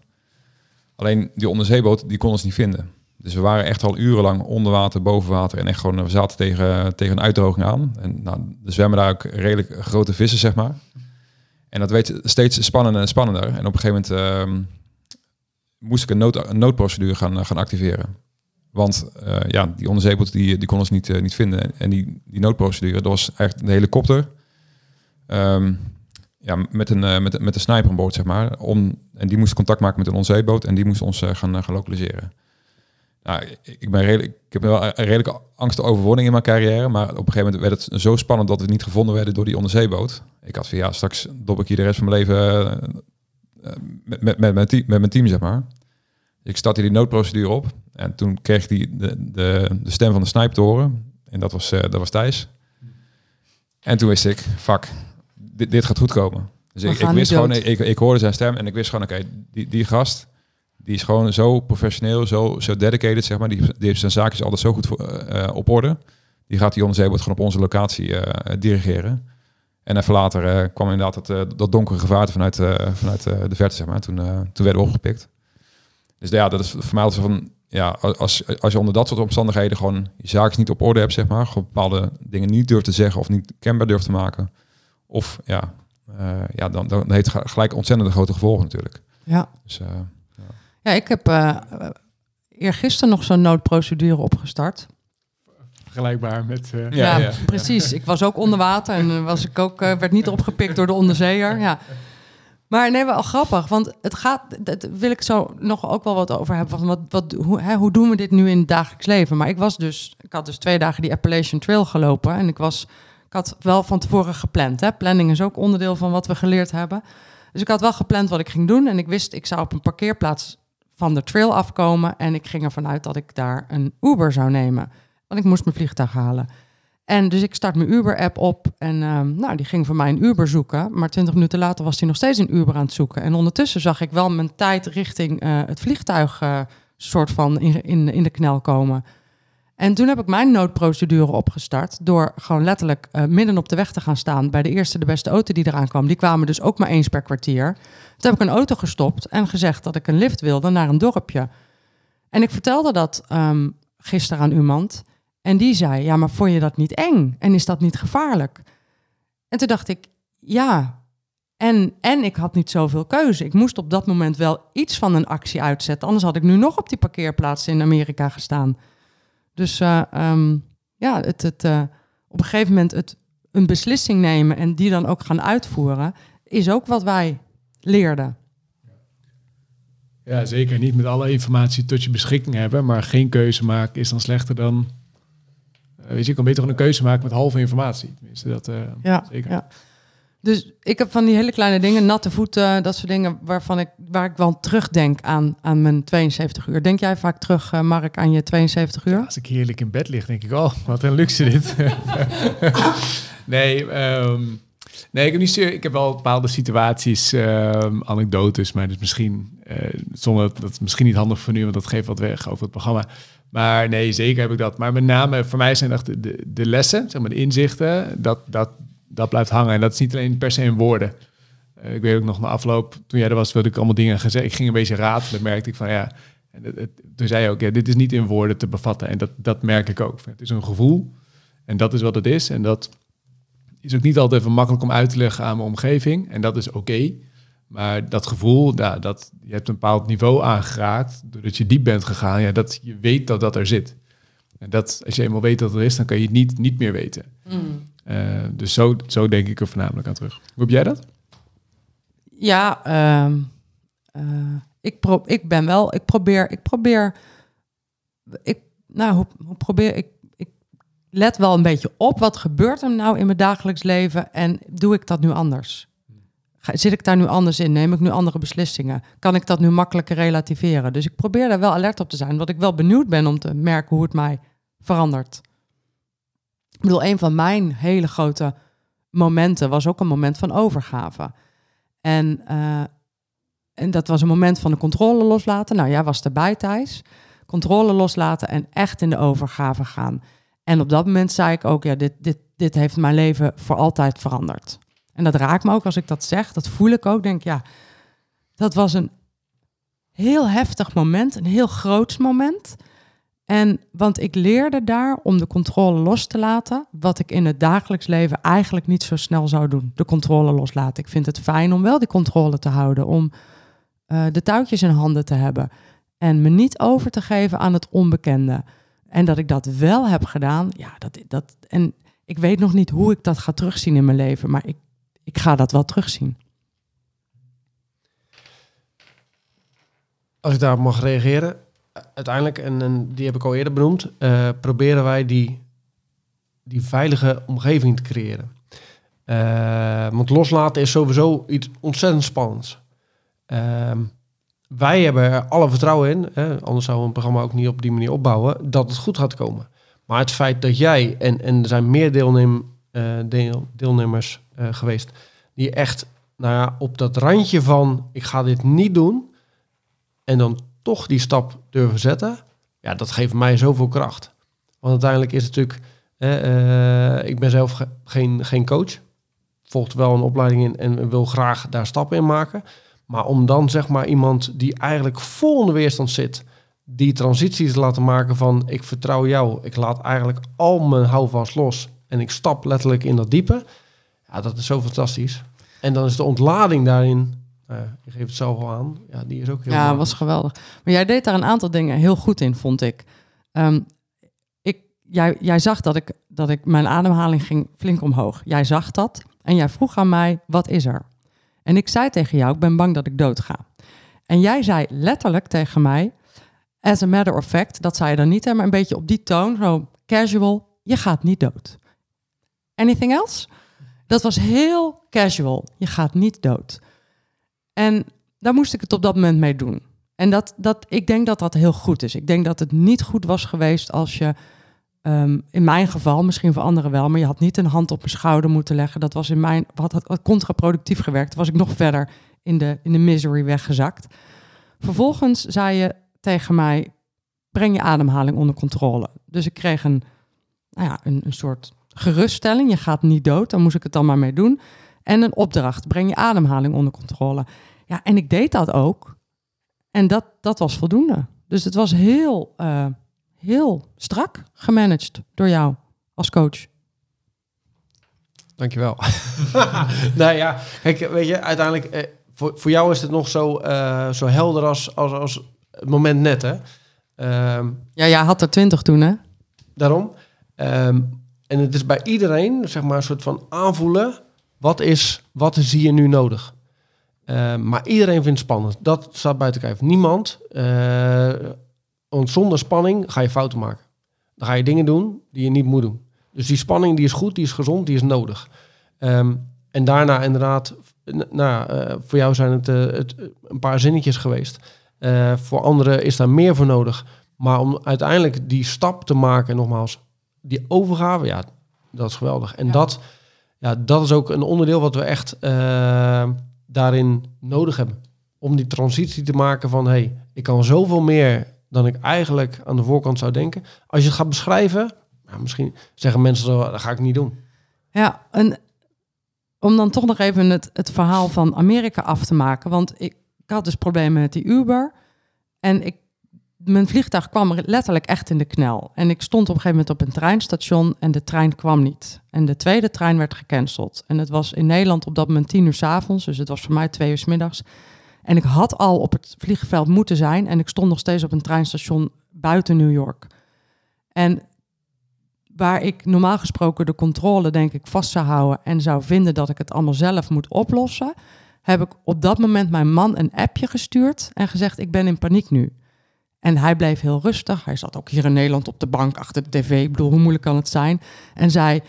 [SPEAKER 3] Alleen die onderzeeboot, die kon ons niet vinden. Dus we waren echt al urenlang onder water, boven water en echt gewoon, we zaten tegen, tegen een uitdroging aan. En nou, er zwemmen daar ook redelijk grote vissen, zeg maar. En dat werd steeds spannender en spannender. En op een gegeven moment ehm, moest ik een, nood, noodprocedure gaan, gaan activeren. Want ja, die onderzeeboot die, die kon ons niet, niet vinden. En die, die noodprocedure, dat was echt een helikopter. Um, ja, met een, uh, met, met een sniper aan boord, zeg maar. Om, en die moest contact maken met een onderzeeboot en die moest ons gaan, gaan lokaliseren. Nou, ik, ben redelijk, ik heb wel een redelijke angst overwinning in mijn carrière. Maar op een gegeven moment werd het zo spannend dat we niet gevonden werden door die onderzeeboot. Ik had van ja, straks dop ik hier de rest van mijn leven met, met, met, mijn team, met mijn team, zeg maar. Ik startte die noodprocedure op. En toen kreeg hij de, de, de stem van de sniper te horen. En dat was, dat was Thijs. En toen wist ik, fuck, dit, dit gaat goed komen. Dus ik, ik, wist gewoon, ik, ik hoorde zijn stem en ik wist gewoon, oké, okay, die, die gast, die is gewoon zo professioneel, zo, zo dedicated, zeg maar. Die, die heeft zijn zaakjes altijd zo goed voor, uh, op orde. Die gaat die onderzeeboot gewoon op onze locatie uh, dirigeren. En even later kwam inderdaad dat, dat donkere gevaarte vanuit, vanuit de verte, zeg maar. Toen, toen werden we opgepikt. Dus ja, dat is voor mij altijd van, ja, als, als je onder dat soort omstandigheden gewoon je zaken niet op orde hebt, zeg maar, gewoon bepaalde dingen niet durft te zeggen of niet kenbaar durft te maken, of ja, uh, ja dan, dan heeft het gelijk ontzettend grote gevolgen natuurlijk.
[SPEAKER 2] Ja.
[SPEAKER 3] Dus, uh,
[SPEAKER 2] ja. ja. ik heb uh, eergisteren nog zo'n noodprocedure opgestart.
[SPEAKER 5] Vergelijkbaar met...
[SPEAKER 2] Ja, ja, ja, precies. Ik was ook onder water en was ik ook, werd niet opgepikt door de onderzeeër. Ja. Maar nee, wel grappig, want het gaat, dat wil ik zo nog ook wel wat over hebben. Van wat, wat, hoe, hè, hoe doen we dit nu in het dagelijks leven? Maar ik was dus, ik had dus twee dagen die Appalachian Trail gelopen en ik was, ik had wel van tevoren gepland. Hè? Planning is ook onderdeel van wat we geleerd hebben. Dus ik had wel gepland wat ik ging doen en ik wist, ik zou op een parkeerplaats van de trail afkomen en ik ging ervan uit dat ik daar een Uber zou nemen, want ik moest mijn vliegtuig halen. En dus ik start mijn Uber-app op en um, nou, die ging voor mij een Uber zoeken. Maar twintig minuten later was hij nog steeds een Uber aan het zoeken. En ondertussen zag ik wel mijn tijd richting uh, het vliegtuig uh, soort van in, in, in de knel komen. En toen heb ik mijn noodprocedure opgestart door gewoon letterlijk uh, midden op de weg te gaan staan bij de eerste de beste auto die eraan kwam. Die kwamen dus ook maar eens per kwartier. Toen heb ik een auto gestopt en gezegd dat ik een lift wilde naar een dorpje. En ik vertelde dat um, gisteren aan iemand. En die zei, ja, maar vond je dat niet eng? En is dat niet gevaarlijk? En toen dacht ik, ja. En, en ik had niet zoveel keuze. Ik moest op dat moment wel iets van een actie uitzetten. Anders had ik nu nog op die parkeerplaats in Amerika gestaan. Dus uh, um, ja, het, het, uh, op een gegeven moment het, een beslissing nemen en die dan ook gaan uitvoeren, is ook wat wij leerden.
[SPEAKER 5] Ja, zeker. Niet met alle informatie tot je beschikking hebben, maar geen keuze maken is dan slechter dan weet je, je kan beter een keuze maken met halve informatie. Tenminste, dat
[SPEAKER 2] ja,
[SPEAKER 5] zeker.
[SPEAKER 2] Ja. Dus ik heb van die hele kleine dingen, natte voeten, dat soort dingen, waarvan ik, waar ik wel terugdenk aan, aan mijn 72 uur. Denk jij vaak terug, uh, Mark, aan je 72 uur? Ja,
[SPEAKER 5] als ik heerlijk in bed lig, denk ik, oh, wat een luxe dit. nee, um, nee, ik heb niet ik heb wel bepaalde situaties, um, anekdotes, maar dus misschien, uh, zonder dat is misschien niet handig voor nu, want dat geeft wat weg over het programma. Maar nee, zeker heb ik dat. Maar met name voor mij zijn echt de, de, de lessen, zeg maar de inzichten, dat, dat, dat blijft hangen. En dat is niet alleen per se in woorden. Uh, ik weet ook nog na afloop, toen jij er was, wilde ik allemaal dingen gezegd. Ik ging een beetje ratelen, merkte ik van ja. En het, toen zei je ook, ja, dit is niet in woorden te bevatten. En dat, dat merk ik ook. Het is een gevoel. En dat is wat het is. En dat is ook niet altijd even makkelijk om uit te leggen aan mijn omgeving. En dat is oké. Maar dat gevoel, dat je hebt een bepaald niveau aangeraakt, doordat je diep bent gegaan, ja, dat je weet dat dat er zit. En dat, als je eenmaal weet dat er is, dan kan je het niet, niet meer weten. Mm. Uh, dus zo, zo denk ik er voornamelijk aan terug. Hoe heb jij dat?
[SPEAKER 2] Ja, uh, uh, ik, pro ik ben wel, ik probeer, ik probeer, ik, nou, hoe, hoe probeer ik, ik let wel een beetje op wat gebeurt er nou in mijn dagelijks leven en doe ik dat nu anders? Zit ik daar nu anders in? Neem ik nu andere beslissingen? Kan ik dat nu makkelijker relativeren? Dus ik probeer daar wel alert op te zijn, wat ik wel benieuwd ben om te merken hoe het mij verandert. Ik bedoel, een van mijn hele grote momenten was ook een moment van overgave. En, uh, en dat was een moment van de controle loslaten. Nou, jij was erbij, Thijs. Controle loslaten en echt in de overgave gaan. En op dat moment zei ik ook, ja, dit, dit, dit heeft mijn leven voor altijd veranderd. En dat raakt me ook als ik dat zeg. Dat voel ik ook. Denk ja, dat was een heel heftig moment, een heel groots moment. En want ik leerde daar om de controle los te laten, wat ik in het dagelijks leven eigenlijk niet zo snel zou doen. De controle loslaten. Ik vind het fijn om wel die controle te houden, om uh, de touwtjes in handen te hebben en me niet over te geven aan het onbekende. En dat ik dat wel heb gedaan, ja, dat, dat, en ik weet nog niet hoe ik dat ga terugzien in mijn leven, maar ik, ik ga dat wel terugzien.
[SPEAKER 4] Als ik daarop mag reageren, uiteindelijk, en, die heb ik al eerder benoemd, uh, proberen wij die, die veilige omgeving te creëren. Uh, want loslaten is sowieso iets ontzettend spannends. Uh, wij hebben er alle vertrouwen in, hè, anders zouden we een programma ook niet op die manier opbouwen, dat het goed gaat komen. Maar het feit dat jij, en, er zijn meer deelnem, deel, deelnemers geweest, die echt nou ja, op dat randje van ik ga dit niet doen, en dan toch die stap durven zetten, ja, dat geeft mij zoveel kracht. Want uiteindelijk is het natuurlijk, uh, ik ben zelf geen, geen coach, volgt wel een opleiding in en wil graag daar stappen in maken. Maar om dan zeg maar iemand die eigenlijk vol onder weerstand zit, die transities te laten maken van ik vertrouw jou, ik laat eigenlijk al mijn houvast los en ik stap letterlijk in dat diepe. Ja, dat is zo fantastisch. En dan is de ontlading daarin uh, je geeft het zelf al aan. Ja, die is ook heel
[SPEAKER 2] Ja, was geweldig. Maar jij deed daar een aantal dingen heel goed in, vond ik. Um, ik jij, jij zag dat ik, dat ik mijn ademhaling ging flink omhoog. Jij zag dat en jij vroeg aan mij, wat is er? En ik zei tegen jou, ik ben bang dat ik dood ga. En jij zei letterlijk tegen mij, as a matter of fact, dat zei je dan niet, maar een beetje op die toon, zo casual, je gaat niet dood. Anything else? Dat was heel casual, je gaat niet dood. En daar moest ik het op dat moment mee doen. En dat, dat, ik denk dat dat heel goed is. Ik denk dat het niet goed was geweest als je, um, in mijn geval, misschien voor anderen wel, maar je had niet een hand op mijn schouder moeten leggen. Dat was in mijn, wat had contraproductief gewerkt. was ik nog verder in de, in de misery weggezakt. Vervolgens zei je tegen mij, breng je ademhaling onder controle. Dus ik kreeg een, nou ja, een, een soort geruststelling. Je gaat niet dood, dan moest ik het dan maar mee doen. En een opdracht, breng je ademhaling onder controle. Ja, en ik deed dat ook. En dat, dat was voldoende. Dus het was heel, uh, heel strak gemanaged door jou als coach.
[SPEAKER 4] Dankjewel. nou ja, kijk, weet je, uiteindelijk, eh, voor, voor jou is het nog zo, uh, zo helder als, als, als het moment net, hè?
[SPEAKER 2] Um, ja, jij had er twintig toen, hè?
[SPEAKER 4] Daarom. Um, en het is bij iedereen, zeg maar, een soort van aanvoelen wat is, wat is hier nu nodig? Uh, maar iedereen vindt het spannend. Dat staat buiten kijf. Niemand. Uh, want zonder spanning ga je fouten maken. Dan ga je dingen doen die je niet moet doen. Dus die spanning die is goed, die is gezond, die is nodig. Um, en daarna inderdaad, nou, uh, voor jou zijn het, het, een paar zinnetjes geweest. voor anderen is daar meer voor nodig. Maar om uiteindelijk die stap te maken, nogmaals, die overgave, ja, dat is geweldig. En ja. dat ja, dat is ook een onderdeel wat we echt daarin nodig hebben. Om die transitie te maken van, hey, ik kan zoveel meer dan ik eigenlijk aan de voorkant zou denken. Als je het gaat beschrijven, nou, misschien zeggen mensen zo, dat ga ik niet doen.
[SPEAKER 2] Ja, en om dan toch nog even het, het verhaal van Amerika af te maken. Want ik, ik had dus problemen met die Uber. En ik mijn vliegtuig kwam letterlijk echt in de knel. En ik stond op een gegeven moment op een treinstation en de trein kwam niet. En de tweede trein werd gecanceld. En het was in Nederland op dat moment tien uur s avonds, dus het was voor mij twee uur s middags. En ik had al op het vliegveld moeten zijn en ik stond nog steeds op een treinstation buiten New York. En waar ik normaal gesproken de controle denk ik vast zou houden en zou vinden dat ik het allemaal zelf moet oplossen, heb ik op dat moment mijn man een appje gestuurd en gezegd ik ben in paniek nu. En hij bleef heel rustig. Hij zat ook hier in Nederland op de bank achter de tv. Ik bedoel, hoe moeilijk kan het zijn? En zei,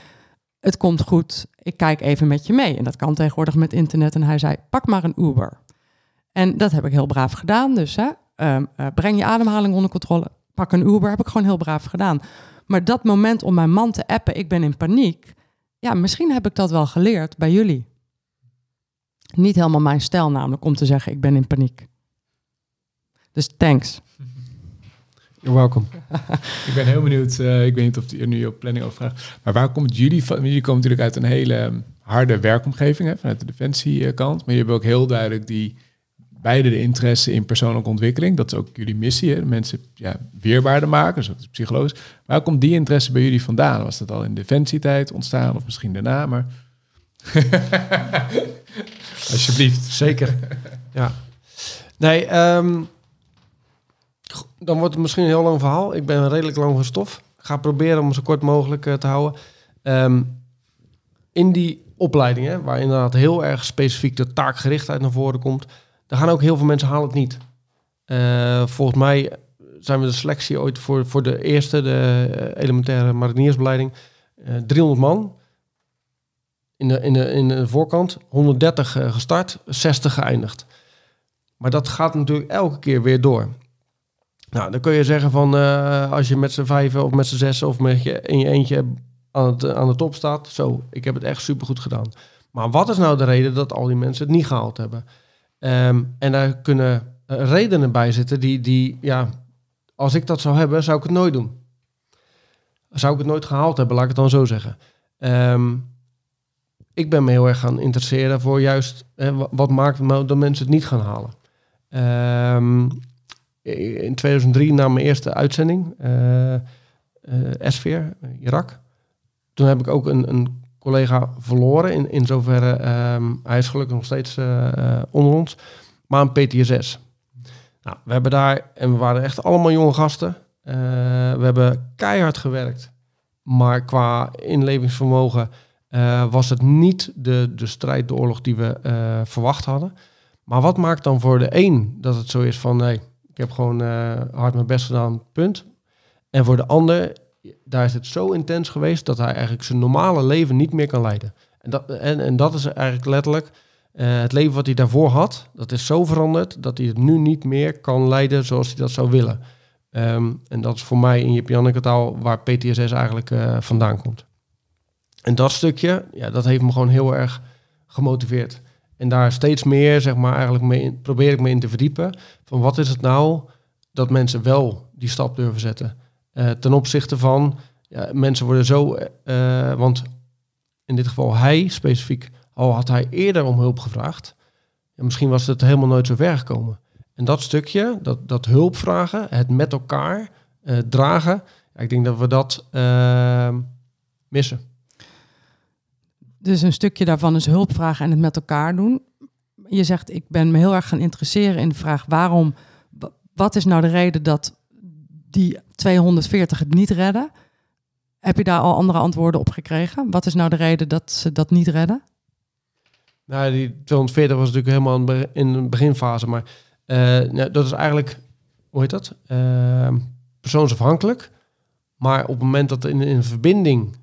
[SPEAKER 2] het komt goed, ik kijk even met je mee. En dat kan tegenwoordig met internet. En hij zei, pak maar een Uber. En dat heb ik heel braaf gedaan. Dus hè, uh, uh, breng je ademhaling onder controle. Pak een Uber, heb ik gewoon heel braaf gedaan. Maar dat moment om mijn man te appen, ik ben in paniek. Ja, misschien heb ik dat wel geleerd bij jullie. Niet helemaal mijn stijl namelijk om te zeggen, ik ben in paniek. Dus thanks.
[SPEAKER 4] You're welcome.
[SPEAKER 5] Ik ben heel benieuwd. eh, ik weet niet of je er nu op planning over vraagt. Maar waar komt jullie van? Jullie komen natuurlijk uit een hele um, harde werkomgeving, hè, vanuit de defensiekant. Maar je hebt ook heel duidelijk die beide de interesse in persoonlijke ontwikkeling. Dat is ook jullie missie, hè? mensen ja, weerbaarder maken. Dus dat is psychologisch. Waar komt die interesse bij jullie vandaan? Was dat al in defensietijd ontstaan of misschien daarna? Maar alsjeblieft.
[SPEAKER 4] Zeker. ja. Nee, ehm, go- dan wordt het misschien een heel lang verhaal. Ik ben redelijk lang van stof. Ga proberen om zo kort mogelijk eh, te houden. Ehm, in die opleidingen, waar inderdaad heel erg specifiek de taakgerichtheid naar voren komt, daar gaan ook heel veel mensen halen het niet. Eh, volgens mij zijn we de selectie ooit voor, voor de eerste, de eh, elementaire mariniersbeleiding, eh 300 man. In de, in, de, in de voorkant 130 eh, gestart, 60 geëindigd. Maar dat gaat natuurlijk elke keer weer door. Nou, dan kun je zeggen van eh, als je met z'n vijven of met z'n zessen of met je, in je eentje aan, het, aan de top staat, zo, ik heb het echt supergoed gedaan. Maar wat is nou de reden dat al die mensen het niet gehaald hebben? Ehm, en daar kunnen eh, redenen bij zitten die, die, ja, als ik dat zou hebben, zou ik het nooit doen. Zou ik het nooit gehaald hebben, laat ik het dan zo zeggen. Ehm, ik ben me heel erg gaan interesseren voor juist wat maakt dat mensen het niet gaan halen. Ehm, in 2003 na mijn eerste uitzending, eh eh, S-Veer, Irak. Toen heb ik ook een, een collega verloren. In, in zoverre, ehm, hij is gelukkig nog steeds eh, eh, onder ons. Maar een PTSS. Nou, we hebben daar, en we waren echt allemaal jonge gasten. Eh, we hebben keihard gewerkt. Maar qua inlevingsvermogen eh, was het niet de, de strijd, de oorlog die we eh, verwacht hadden. Maar wat maakt dan voor de een dat het zo is van... nee, heb gewoon eh, hard mijn best gedaan, punt. En voor de ander, daar is het zo intens geweest... dat hij eigenlijk zijn normale leven niet meer kan leiden. En dat, en, dat is eigenlijk letterlijk eh, het leven wat hij daarvoor had. Dat is zo veranderd dat hij het nu niet meer kan leiden zoals hij dat zou willen. Ehm, en dat is voor mij in Jip taal waar PTSS eigenlijk eh, vandaan komt. En dat stukje, ja, dat heeft me gewoon heel erg gemotiveerd. En daar steeds meer, zeg maar, eigenlijk mee in- probeer ik me in te verdiepen. Van wat is het nou dat mensen wel die stap durven zetten? Eh, ten opzichte van, ja, mensen worden zo, eh, want in dit geval hij specifiek, al had hij eerder om hulp gevraagd. En misschien was het helemaal nooit zo ver gekomen. En dat stukje, dat, dat hulp vragen, het met elkaar eh, dragen, ik denk dat we dat eh, missen.
[SPEAKER 2] Dus een stukje daarvan is hulp vragen en het met elkaar doen. Je zegt, ik ben me heel erg gaan interesseren in de vraag waarom, wa- wat is nou de reden dat die 240 het niet redden? Heb je daar al andere antwoorden op gekregen? Wat is nou de reden dat ze dat niet redden?
[SPEAKER 4] Nou, die 240 was natuurlijk helemaal in de beginfase, maar eh, nou, dat is eigenlijk, hoe heet dat? Eh, persoonsafhankelijk. Maar op het moment dat in, in verbinding,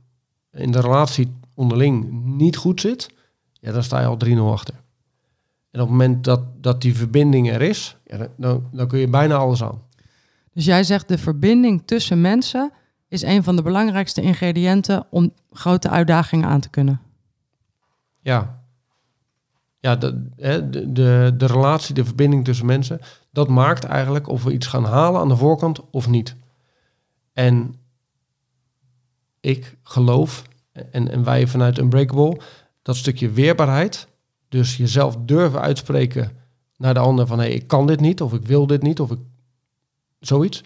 [SPEAKER 4] in de relatie onderling niet goed zit, ja, dan sta je al 3-0 achter. En op het moment dat, dat die verbinding er is, ja, dan- dan, kun je bijna alles aan.
[SPEAKER 2] Dus jij zegt de verbinding tussen mensen is een van de belangrijkste ingrediënten om grote uitdagingen aan te kunnen.
[SPEAKER 4] Ja. Ja, de, de, de, de relatie, de verbinding tussen mensen, dat maakt eigenlijk of we iets gaan halen aan de voorkant of niet. En ik geloof, en, en wij vanuit Unbreakable, dat stukje weerbaarheid, dus jezelf durven uitspreken naar de ander van hé, hey, ik kan dit niet, of ik wil dit niet, of ik zoiets.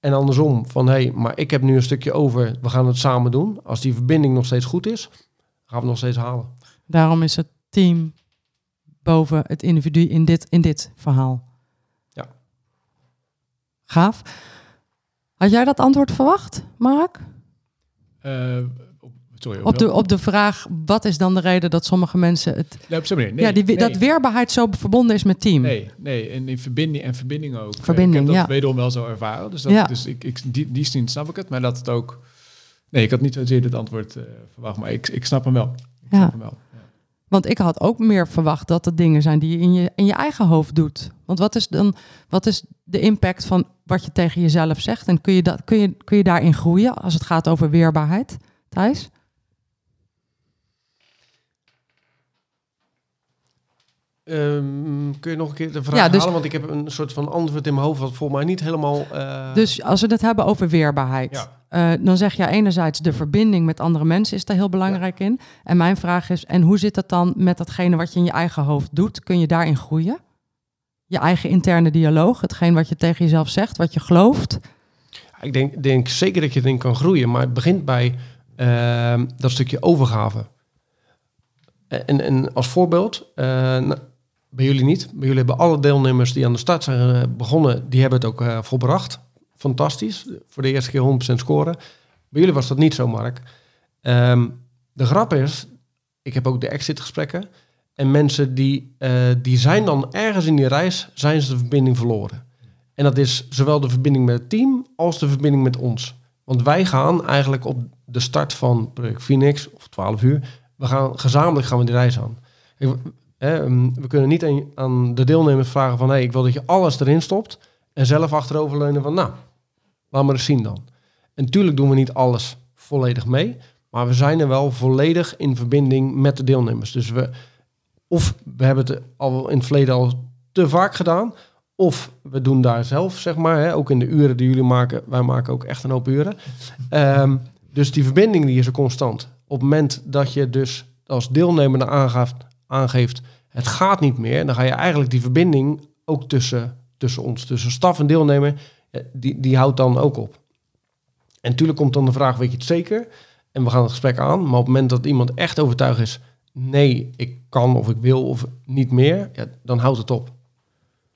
[SPEAKER 4] En andersom van hé, hey, maar ik heb nu een stukje over, we gaan het samen doen. Als die verbinding nog steeds goed is, gaan we het nog steeds halen.
[SPEAKER 2] Daarom is het team boven het individu in dit, in dit verhaal.
[SPEAKER 4] Ja.
[SPEAKER 2] Gaaf. Had jij dat antwoord verwacht, Mark?
[SPEAKER 5] Eh, op- sorry,
[SPEAKER 2] Op de, op de vraag, wat is dan de reden dat sommige mensen het...
[SPEAKER 5] Nee, op zo'n manier. Nee,
[SPEAKER 2] ja, die,
[SPEAKER 5] nee.
[SPEAKER 2] dat weerbaarheid zo verbonden is met team.
[SPEAKER 5] Nee, nee, en in verbinding en verbinding ook.
[SPEAKER 2] Verbinding,
[SPEAKER 5] ik heb dat
[SPEAKER 2] ja.
[SPEAKER 5] wederom wel zo ervaren. Dus, dat,
[SPEAKER 2] Ja.
[SPEAKER 5] dus ik, ik, die, die zin snap ik het, maar dat het ook... Nee, ik had niet zozeer dit antwoord eh, verwacht, maar ik, ik snap hem wel. Ik
[SPEAKER 2] Ja.
[SPEAKER 5] snap hem wel. Ja.
[SPEAKER 2] Want ik had ook meer verwacht dat het dingen zijn die je in je, in je eigen hoofd doet. Want wat is dan wat is de impact van wat je tegen jezelf zegt? En kun je, dat, kun je, kun je daarin groeien als het gaat over weerbaarheid, Thijs?
[SPEAKER 4] Ehm, kun je nog een keer de vraag
[SPEAKER 2] Ja, dus-
[SPEAKER 4] halen? Want ik heb een soort van antwoord in mijn hoofd... wat volgens mij niet helemaal... eh,
[SPEAKER 2] Dus als we het hebben over weerbaarheid,
[SPEAKER 4] Ja.
[SPEAKER 2] eh, dan zeg je enerzijds de verbinding met andere mensen is daar heel belangrijk in. En mijn vraag is, en hoe zit dat dan met datgene wat je in je eigen hoofd doet? Kun je daarin groeien? Je eigen interne dialoog, hetgeen wat je tegen jezelf zegt, wat je gelooft.
[SPEAKER 4] Ik denk, denk zeker dat je erin kan groeien, maar het begint bij ehm, dat stukje overgave. En, en als voorbeeld, eh, bij jullie niet. Bij jullie hebben alle deelnemers die aan de start zijn eh, begonnen, die hebben het ook eh, volbracht. Fantastisch. Voor de eerste keer 100% scoren. Bij jullie was dat niet zo, Mark. Ehm, de grap is, ik heb ook de exit gesprekken. En mensen die, eh, die zijn dan ergens in die reis, zijn ze de verbinding verloren. En dat is zowel de verbinding met het team als de verbinding met ons. Want wij gaan eigenlijk op de start van project Phoenix, of 12 uur, we gaan gezamenlijk gaan we die reis aan. Ehm, we kunnen niet aan, aan de deelnemers vragen van, hé, ik wil dat je alles erin stopt. En zelf achteroverleunen van, nou, laat maar eens zien dan. En natuurlijk doen we niet alles volledig mee, maar we zijn er wel volledig in verbinding met de deelnemers. Dus we, of we hebben het al in het verleden al te vaak gedaan, of we doen daar zelf, zeg maar, hè, ook in de uren die jullie maken, wij maken ook echt een hoop uren. Ehm, dus die verbinding die is er constant. Op het moment dat je dus als deelnemer aangeeft, aangeeft, het gaat niet meer, dan ga je eigenlijk die verbinding ook tussen, tussen ons, tussen staf en deelnemer, eh, die, die houdt dan ook op. En natuurlijk komt dan de vraag, weet je het zeker? En we gaan het gesprek aan, maar op het moment dat iemand echt overtuigd is, nee, ik kan of ik wil of niet meer, ja, dan houdt het op.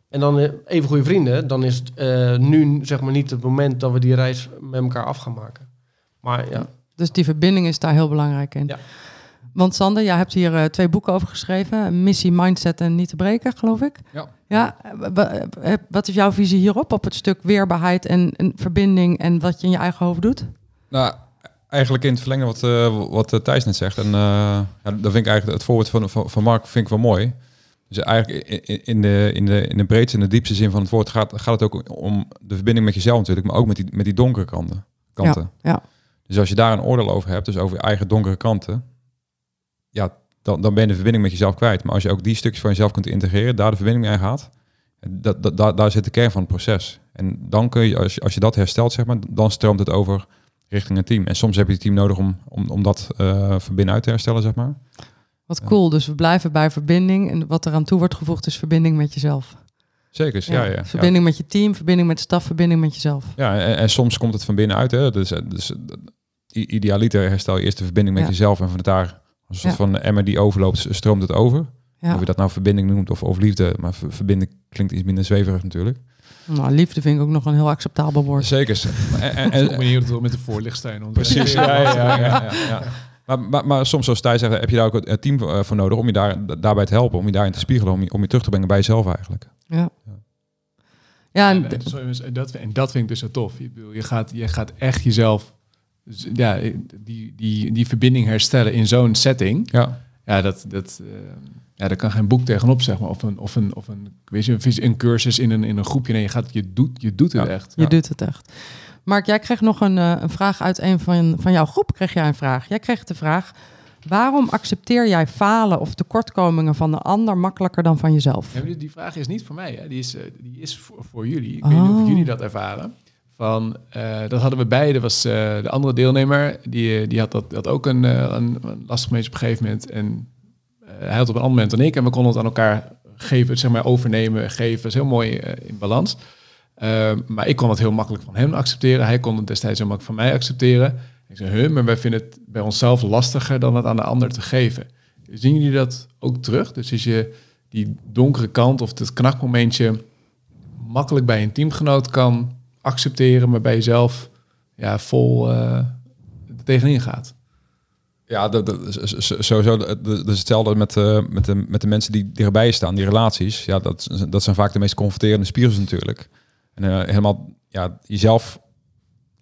[SPEAKER 4] En dan eh, even goede vrienden, dan is het eh, nu zeg maar niet het moment dat we die reis met elkaar af gaan maken. Maar ja,
[SPEAKER 2] Dus die verbinding is daar heel belangrijk in.
[SPEAKER 4] Ja.
[SPEAKER 2] Want Sander, jij hebt hier eh, twee boeken over geschreven. Missie, Mindset en Niet te breken, geloof ik.
[SPEAKER 3] Ja.
[SPEAKER 2] Ja, eh, eh, wat is jouw visie hierop? Op het stuk weerbaarheid en, en verbinding en wat je in je eigen hoofd doet?
[SPEAKER 3] Nou, eigenlijk in het verlengen wat, wat Thijs net zegt. En ja, dat vind ik eigenlijk het voorbeeld van, van, van Mark vind ik wel mooi. Dus eigenlijk in de, in, de, in de breedste en de diepste zin van het woord gaat, gaat het ook om de verbinding met jezelf natuurlijk, maar ook met die, met die donkere kanten. kanten.
[SPEAKER 2] ja.
[SPEAKER 3] Dus als je daar een oordeel over hebt, dus over je eigen donkere kanten, ja, dan, dan ben je de verbinding met jezelf kwijt. Maar als je ook die stukjes van jezelf kunt integreren, daar de verbinding mee gaat, dat, dat, daar, daar zit de kern van het proces. En dan kun je, als je, als je dat herstelt, zeg maar, dan stroomt het over richting een team. En soms heb je het team nodig om, om, om dat eh van binnenuit te herstellen, zeg maar.
[SPEAKER 2] Wat
[SPEAKER 3] Ja.
[SPEAKER 2] cool. Dus we blijven bij verbinding. En wat eraan toe wordt gevoegd is verbinding met jezelf.
[SPEAKER 3] Zeker, ja. ja, ja.
[SPEAKER 2] Verbinding met je team, verbinding met de staf, verbinding met jezelf.
[SPEAKER 3] Ja, en, en soms komt het van binnenuit. Hè. Dus, dus idealiter herstel je eerst de verbinding met jezelf. En van daar, een soort
[SPEAKER 2] Ja.
[SPEAKER 3] van emmer die overloopt, stroomt het over.
[SPEAKER 2] Ja.
[SPEAKER 3] Of je dat nou verbinding noemt of, of liefde. Maar ver- verbinding klinkt iets minder zweverig natuurlijk.
[SPEAKER 2] Nou, liefde vind ik ook nog een heel acceptabel woord.
[SPEAKER 3] Zeker. En, en,
[SPEAKER 5] het wel met de voorlichtsteen.
[SPEAKER 3] Precies, ja, ja, ja, ja, ja. Maar, maar, maar soms, zoals Thijs zegt, heb je daar ook een team voor, eh, voor nodig om je daar, daarbij te helpen, om je daarin te spiegelen, om je, om je terug te brengen bij jezelf eigenlijk.
[SPEAKER 2] Ja. Ja, en
[SPEAKER 5] En, en, zo- en dat, en dat vind ik dus zo tof. Je, bedoel, je, gaat, je gaat echt jezelf, ja, die, die, die verbinding herstellen in zo'n setting.
[SPEAKER 3] Ja,
[SPEAKER 5] Ja, dat, dat, eh, ja, daar kan geen boek tegenop, zeg maar. Of een, of een, of een, weet je, een cursus in een, in een groepje. Nee, je, gaat, je, doet, je doet het
[SPEAKER 3] Ja.
[SPEAKER 5] echt.
[SPEAKER 2] je
[SPEAKER 3] Ja.
[SPEAKER 2] doet het echt. Mark, jij kreeg nog een, eh, een vraag uit een van, van jouw groep. Kreeg jij een vraag? Jij kreeg de vraag: waarom accepteer jij falen of tekortkomingen van de ander makkelijker dan van jezelf?
[SPEAKER 5] Ja, die- vraag is niet voor mij, hè. Die, is, eh, die is voor, voor jullie. Ik weet niet
[SPEAKER 2] Oh.
[SPEAKER 5] of jullie dat ervaren. Van, eh, dat hadden we beide. was eh, de andere deelnemer. Die, eh, die had, dat, ook een, een, lastig moment op een gegeven moment. En hij had op een ander moment dan ik. En we konden het aan elkaar geven, zeg maar overnemen, geven. Dat is heel mooi in balans. Eh, maar ik kon het heel makkelijk van hem accepteren. Hij kon het destijds heel makkelijk van mij accepteren. Ik zei, huh, maar wij vinden het bij onszelf lastiger dan het aan de ander te geven. Zien jullie dat ook terug? Dus is je die donkere kant of het knakmomentje makkelijk bij een teamgenoot kan accepteren, maar bij jezelf ja, vol eh, tegenin gaat.
[SPEAKER 3] ja dat, dat, is- sowieso. Dat is hetzelfde met, eh, met, de, met de mensen die dichtbij staan, die relaties. Ja, dat, dat zijn vaak de meest confronterende spiegels natuurlijk. En eh, helemaal, ja, jezelf.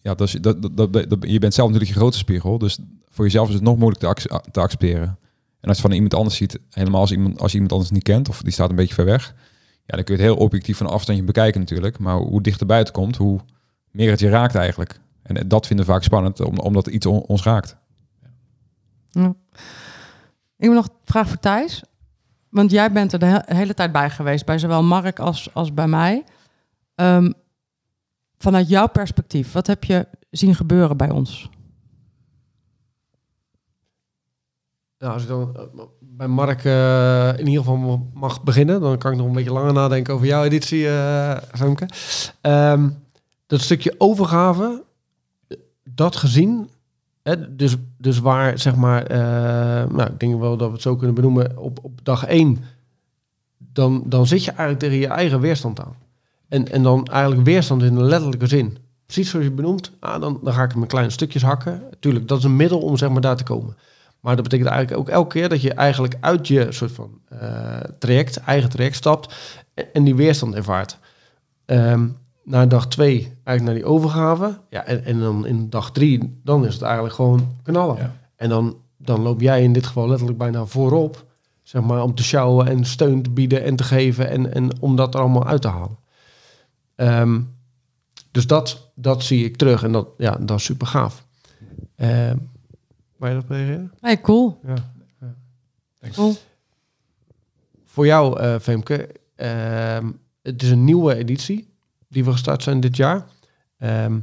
[SPEAKER 3] Ja, dat is, dat, dat- je bent zelf natuurlijk je grote spiegel. Dus voor jezelf is het nog moeilijk te, ac- te accepteren. En als je van iemand anders ziet, helemaal als, iemand, als je iemand anders niet kent of die staat een beetje ver weg, ja, dan kun je het heel objectief van een afstandje bekijken natuurlijk. Maar hoe dichterbij het komt, hoe meer het je raakt eigenlijk. En dat vinden we vaak spannend, om- omdat iets on- ons raakt.
[SPEAKER 2] Ja. Ik heb nog een vraag voor Thijs. want jij bent er de he- hele tijd bij geweest, bij zowel Mark als, als bij mij. Ehm, vanuit jouw perspectief, wat heb je zien gebeuren bij ons?
[SPEAKER 4] Nou, als ik dan bij Mark eh, in ieder geval mag beginnen, dan kan ik nog een beetje langer nadenken over jouw editie, eh Femke. Ehm, dat stukje overgave, dat gezien, hè, dus, dus waar zeg maar, eh, nou, ik denk wel dat we het zo kunnen benoemen, op, op dag één, dan, dan zit je eigenlijk tegen je eigen weerstand aan. En, en dan eigenlijk weerstand in de letterlijke zin. Precies zoals je benoemt, ah, dan, dan ga ik hem in kleine stukjes hakken. Tuurlijk, dat is een middel om zeg maar daar te komen. Maar dat betekent eigenlijk ook elke keer dat je eigenlijk uit je soort van eh, traject, eigen traject stapt en, die weerstand ervaart. Ehm na dag twee eigenlijk naar die overgave. Ja, en, en dan in dag drie, dan is het eigenlijk gewoon knallen.
[SPEAKER 5] Ja.
[SPEAKER 4] En dan, dan loop jij in dit geval letterlijk bijna voorop, zeg maar, om te sjouwen en steun te bieden en te geven en, en om dat er allemaal uit te halen. Ehm, dus dat, dat zie ik terug en dat, ja, dat is super gaaf. Ehm waar je dat reageren?
[SPEAKER 2] Hey, cool.
[SPEAKER 4] Ja.
[SPEAKER 2] cool.
[SPEAKER 4] Voor jou, eh Femke, ehm, het is een nieuwe editie die we gestart zijn dit jaar. Ehm,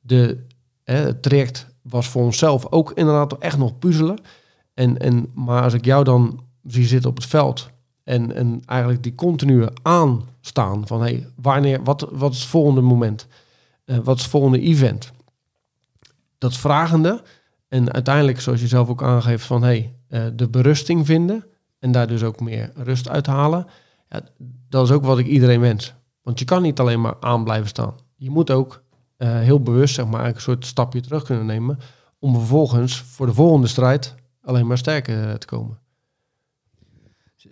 [SPEAKER 4] de, hè, het traject was voor onszelf ook inderdaad echt nog puzzelen. En, en, maar als ik jou dan zie zitten op het veld en, en eigenlijk die continue aanstaan van hey, wanneer, wat, wat is het volgende moment? Eh, wat is het volgende event? Dat vragende en uiteindelijk, zoals je zelf ook aangeeft, van hey, eh, de berusting vinden en daar dus ook meer rust uithalen. Ja, dat is ook wat ik iedereen wens. Want je kan niet alleen maar aan blijven staan. Je moet ook eh, heel bewust zeg maar, een soort stapje terug kunnen nemen om vervolgens voor de volgende strijd alleen maar sterker eh, te komen.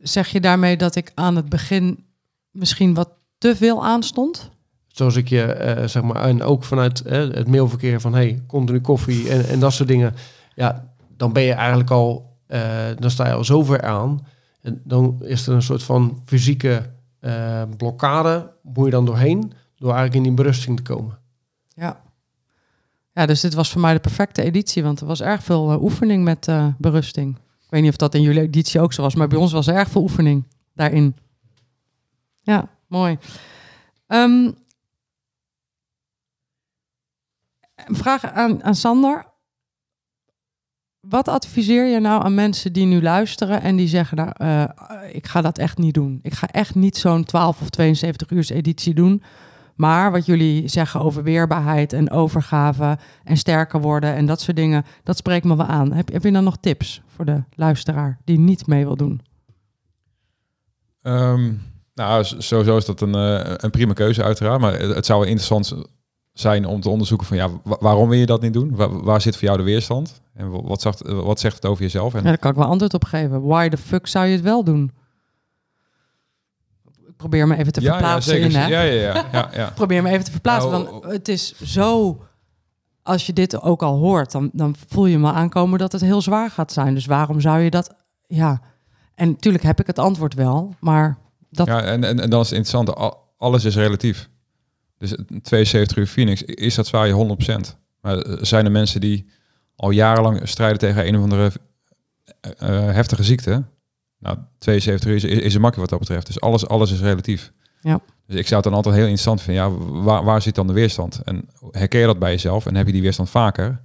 [SPEAKER 2] Zeg je daarmee dat ik aan het begin misschien wat te veel aanstond?
[SPEAKER 4] Zoals ik je, eh, zeg maar, en ook vanuit eh, het mailverkeer van hey, continu koffie en, en dat soort dingen. Ja, dan ben je eigenlijk al, eh, dan sta je al zover aan. En dan is er een soort van fysieke blokkade, moet je dan doorheen, door eigenlijk in die berusting te komen.
[SPEAKER 2] Ja. Ja, dus dit was voor mij de perfecte editie, want er was erg veel oefening met berusting. Ik weet niet of dat in jullie editie ook zo was, maar bij ons was er erg veel oefening daarin. Ja, mooi. Ehm, een vraag aan, aan Sander. Wat adviseer je nou aan mensen die nu luisteren en die zeggen, nou, eh, ik ga dat echt niet doen. Ik ga echt niet zo'n 12 of 72 uur editie doen. Maar wat jullie zeggen over weerbaarheid en overgave en sterker worden en dat soort dingen, dat spreekt me wel aan. Heb, heb je dan nog tips voor de luisteraar die niet mee wil doen?
[SPEAKER 3] Ehm, nou, sowieso is dat een, eh, een prima keuze uiteraard. Maar het zou interessant zijn om te onderzoeken van ja, wa- waarom wil je dat niet doen? Waar, waar zit voor jou de weerstand? En wa- wat zegt, wat zegt het over jezelf? En
[SPEAKER 2] Ja, daar kan ik wel antwoord op geven. Why the fuck zou je het wel doen? Ik probeer me even te verplaatsen in, hè?
[SPEAKER 3] Ja, ja, ja. ja, ja.
[SPEAKER 2] probeer me even te verplaatsen. Want het is zo. Als je dit ook al hoort, dan, dan voel je me aankomen dat het heel zwaar gaat zijn. Dus waarom zou je dat. Ja. En natuurlijk heb ik het antwoord wel, maar dat.
[SPEAKER 3] Ja, en, en, en dan is het al- alles is relatief. Dus een 72 uur Phoenix, is dat zwaar je 100%. Maar eh, zijn er mensen die al jarenlang strijden tegen een of andere eh, eh, heftige ziekte? Nou, 72 uur is, een makkie wat dat betreft. Dus alles, alles is relatief.
[SPEAKER 2] Ja.
[SPEAKER 3] Dus ik zou het dan altijd heel interessant vinden. Ja, waar, waar zit dan de weerstand? En herken je dat bij jezelf? En heb je die weerstand vaker?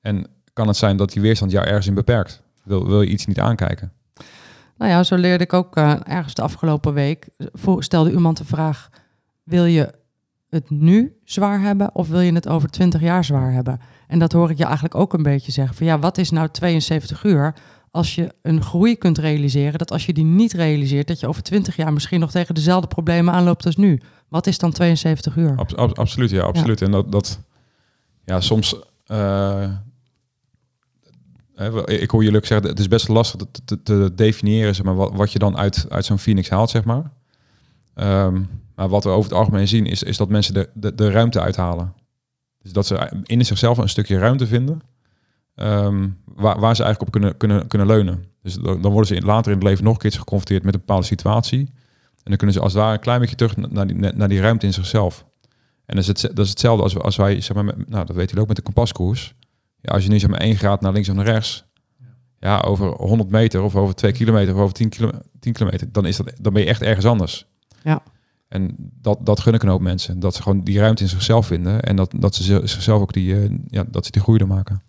[SPEAKER 3] En kan het zijn dat die weerstand jou ergens in beperkt? Wil, wil je iets niet aankijken?
[SPEAKER 2] Nou ja, zo leerde ik ook ergens de afgelopen week. Voor, stelde iemand de vraag: wil je het nu zwaar hebben of wil je het over 20 jaar zwaar hebben? En dat hoor ik je eigenlijk ook een beetje zeggen. Van ja, wat is nou 72 uur als je een groei kunt realiseren? Dat als je die niet realiseert, dat je over 20 jaar misschien nog tegen dezelfde problemen aanloopt als nu. Wat is dan 72 uur?
[SPEAKER 3] Abs- ab- absoluut, ja, absoluut. En dat, dat ja, soms. wel, ik hoor jullie ook zeggen, het is best lastig te, te, te definiëren, zeg maar, wat, wat je dan uit, uit zo'n Phoenix haalt, zeg maar. Ehm, maar wat we over het algemeen zien, is, is dat mensen de, de, de ruimte uithalen. Dus dat ze in zichzelf een stukje ruimte vinden, ehm, waar, waar ze eigenlijk op kunnen, kunnen, kunnen leunen. Dus dan worden ze later in het leven nog een keertje geconfronteerd met een bepaalde situatie. En dan kunnen ze als het ware een klein beetje terug naar die, naar die ruimte in zichzelf. En dat is, het, dat is hetzelfde als, als wij, zeg maar, nou dat weten jullie ook met de kompaskoers. Ja, als je nu zeg maar één graad naar links of naar rechts, Ja, over 100 meter of over 2 kilometer of over 10, kilo, 10 kilometer, dan, is dat, dan ben je echt ergens anders.
[SPEAKER 2] Ja.
[SPEAKER 3] En dat, dat gun ik een hoop mensen. Dat ze gewoon die ruimte in zichzelf vinden. En dat, dat ze zi- zichzelf ook die, eh, ja, dat ze die groei er maken.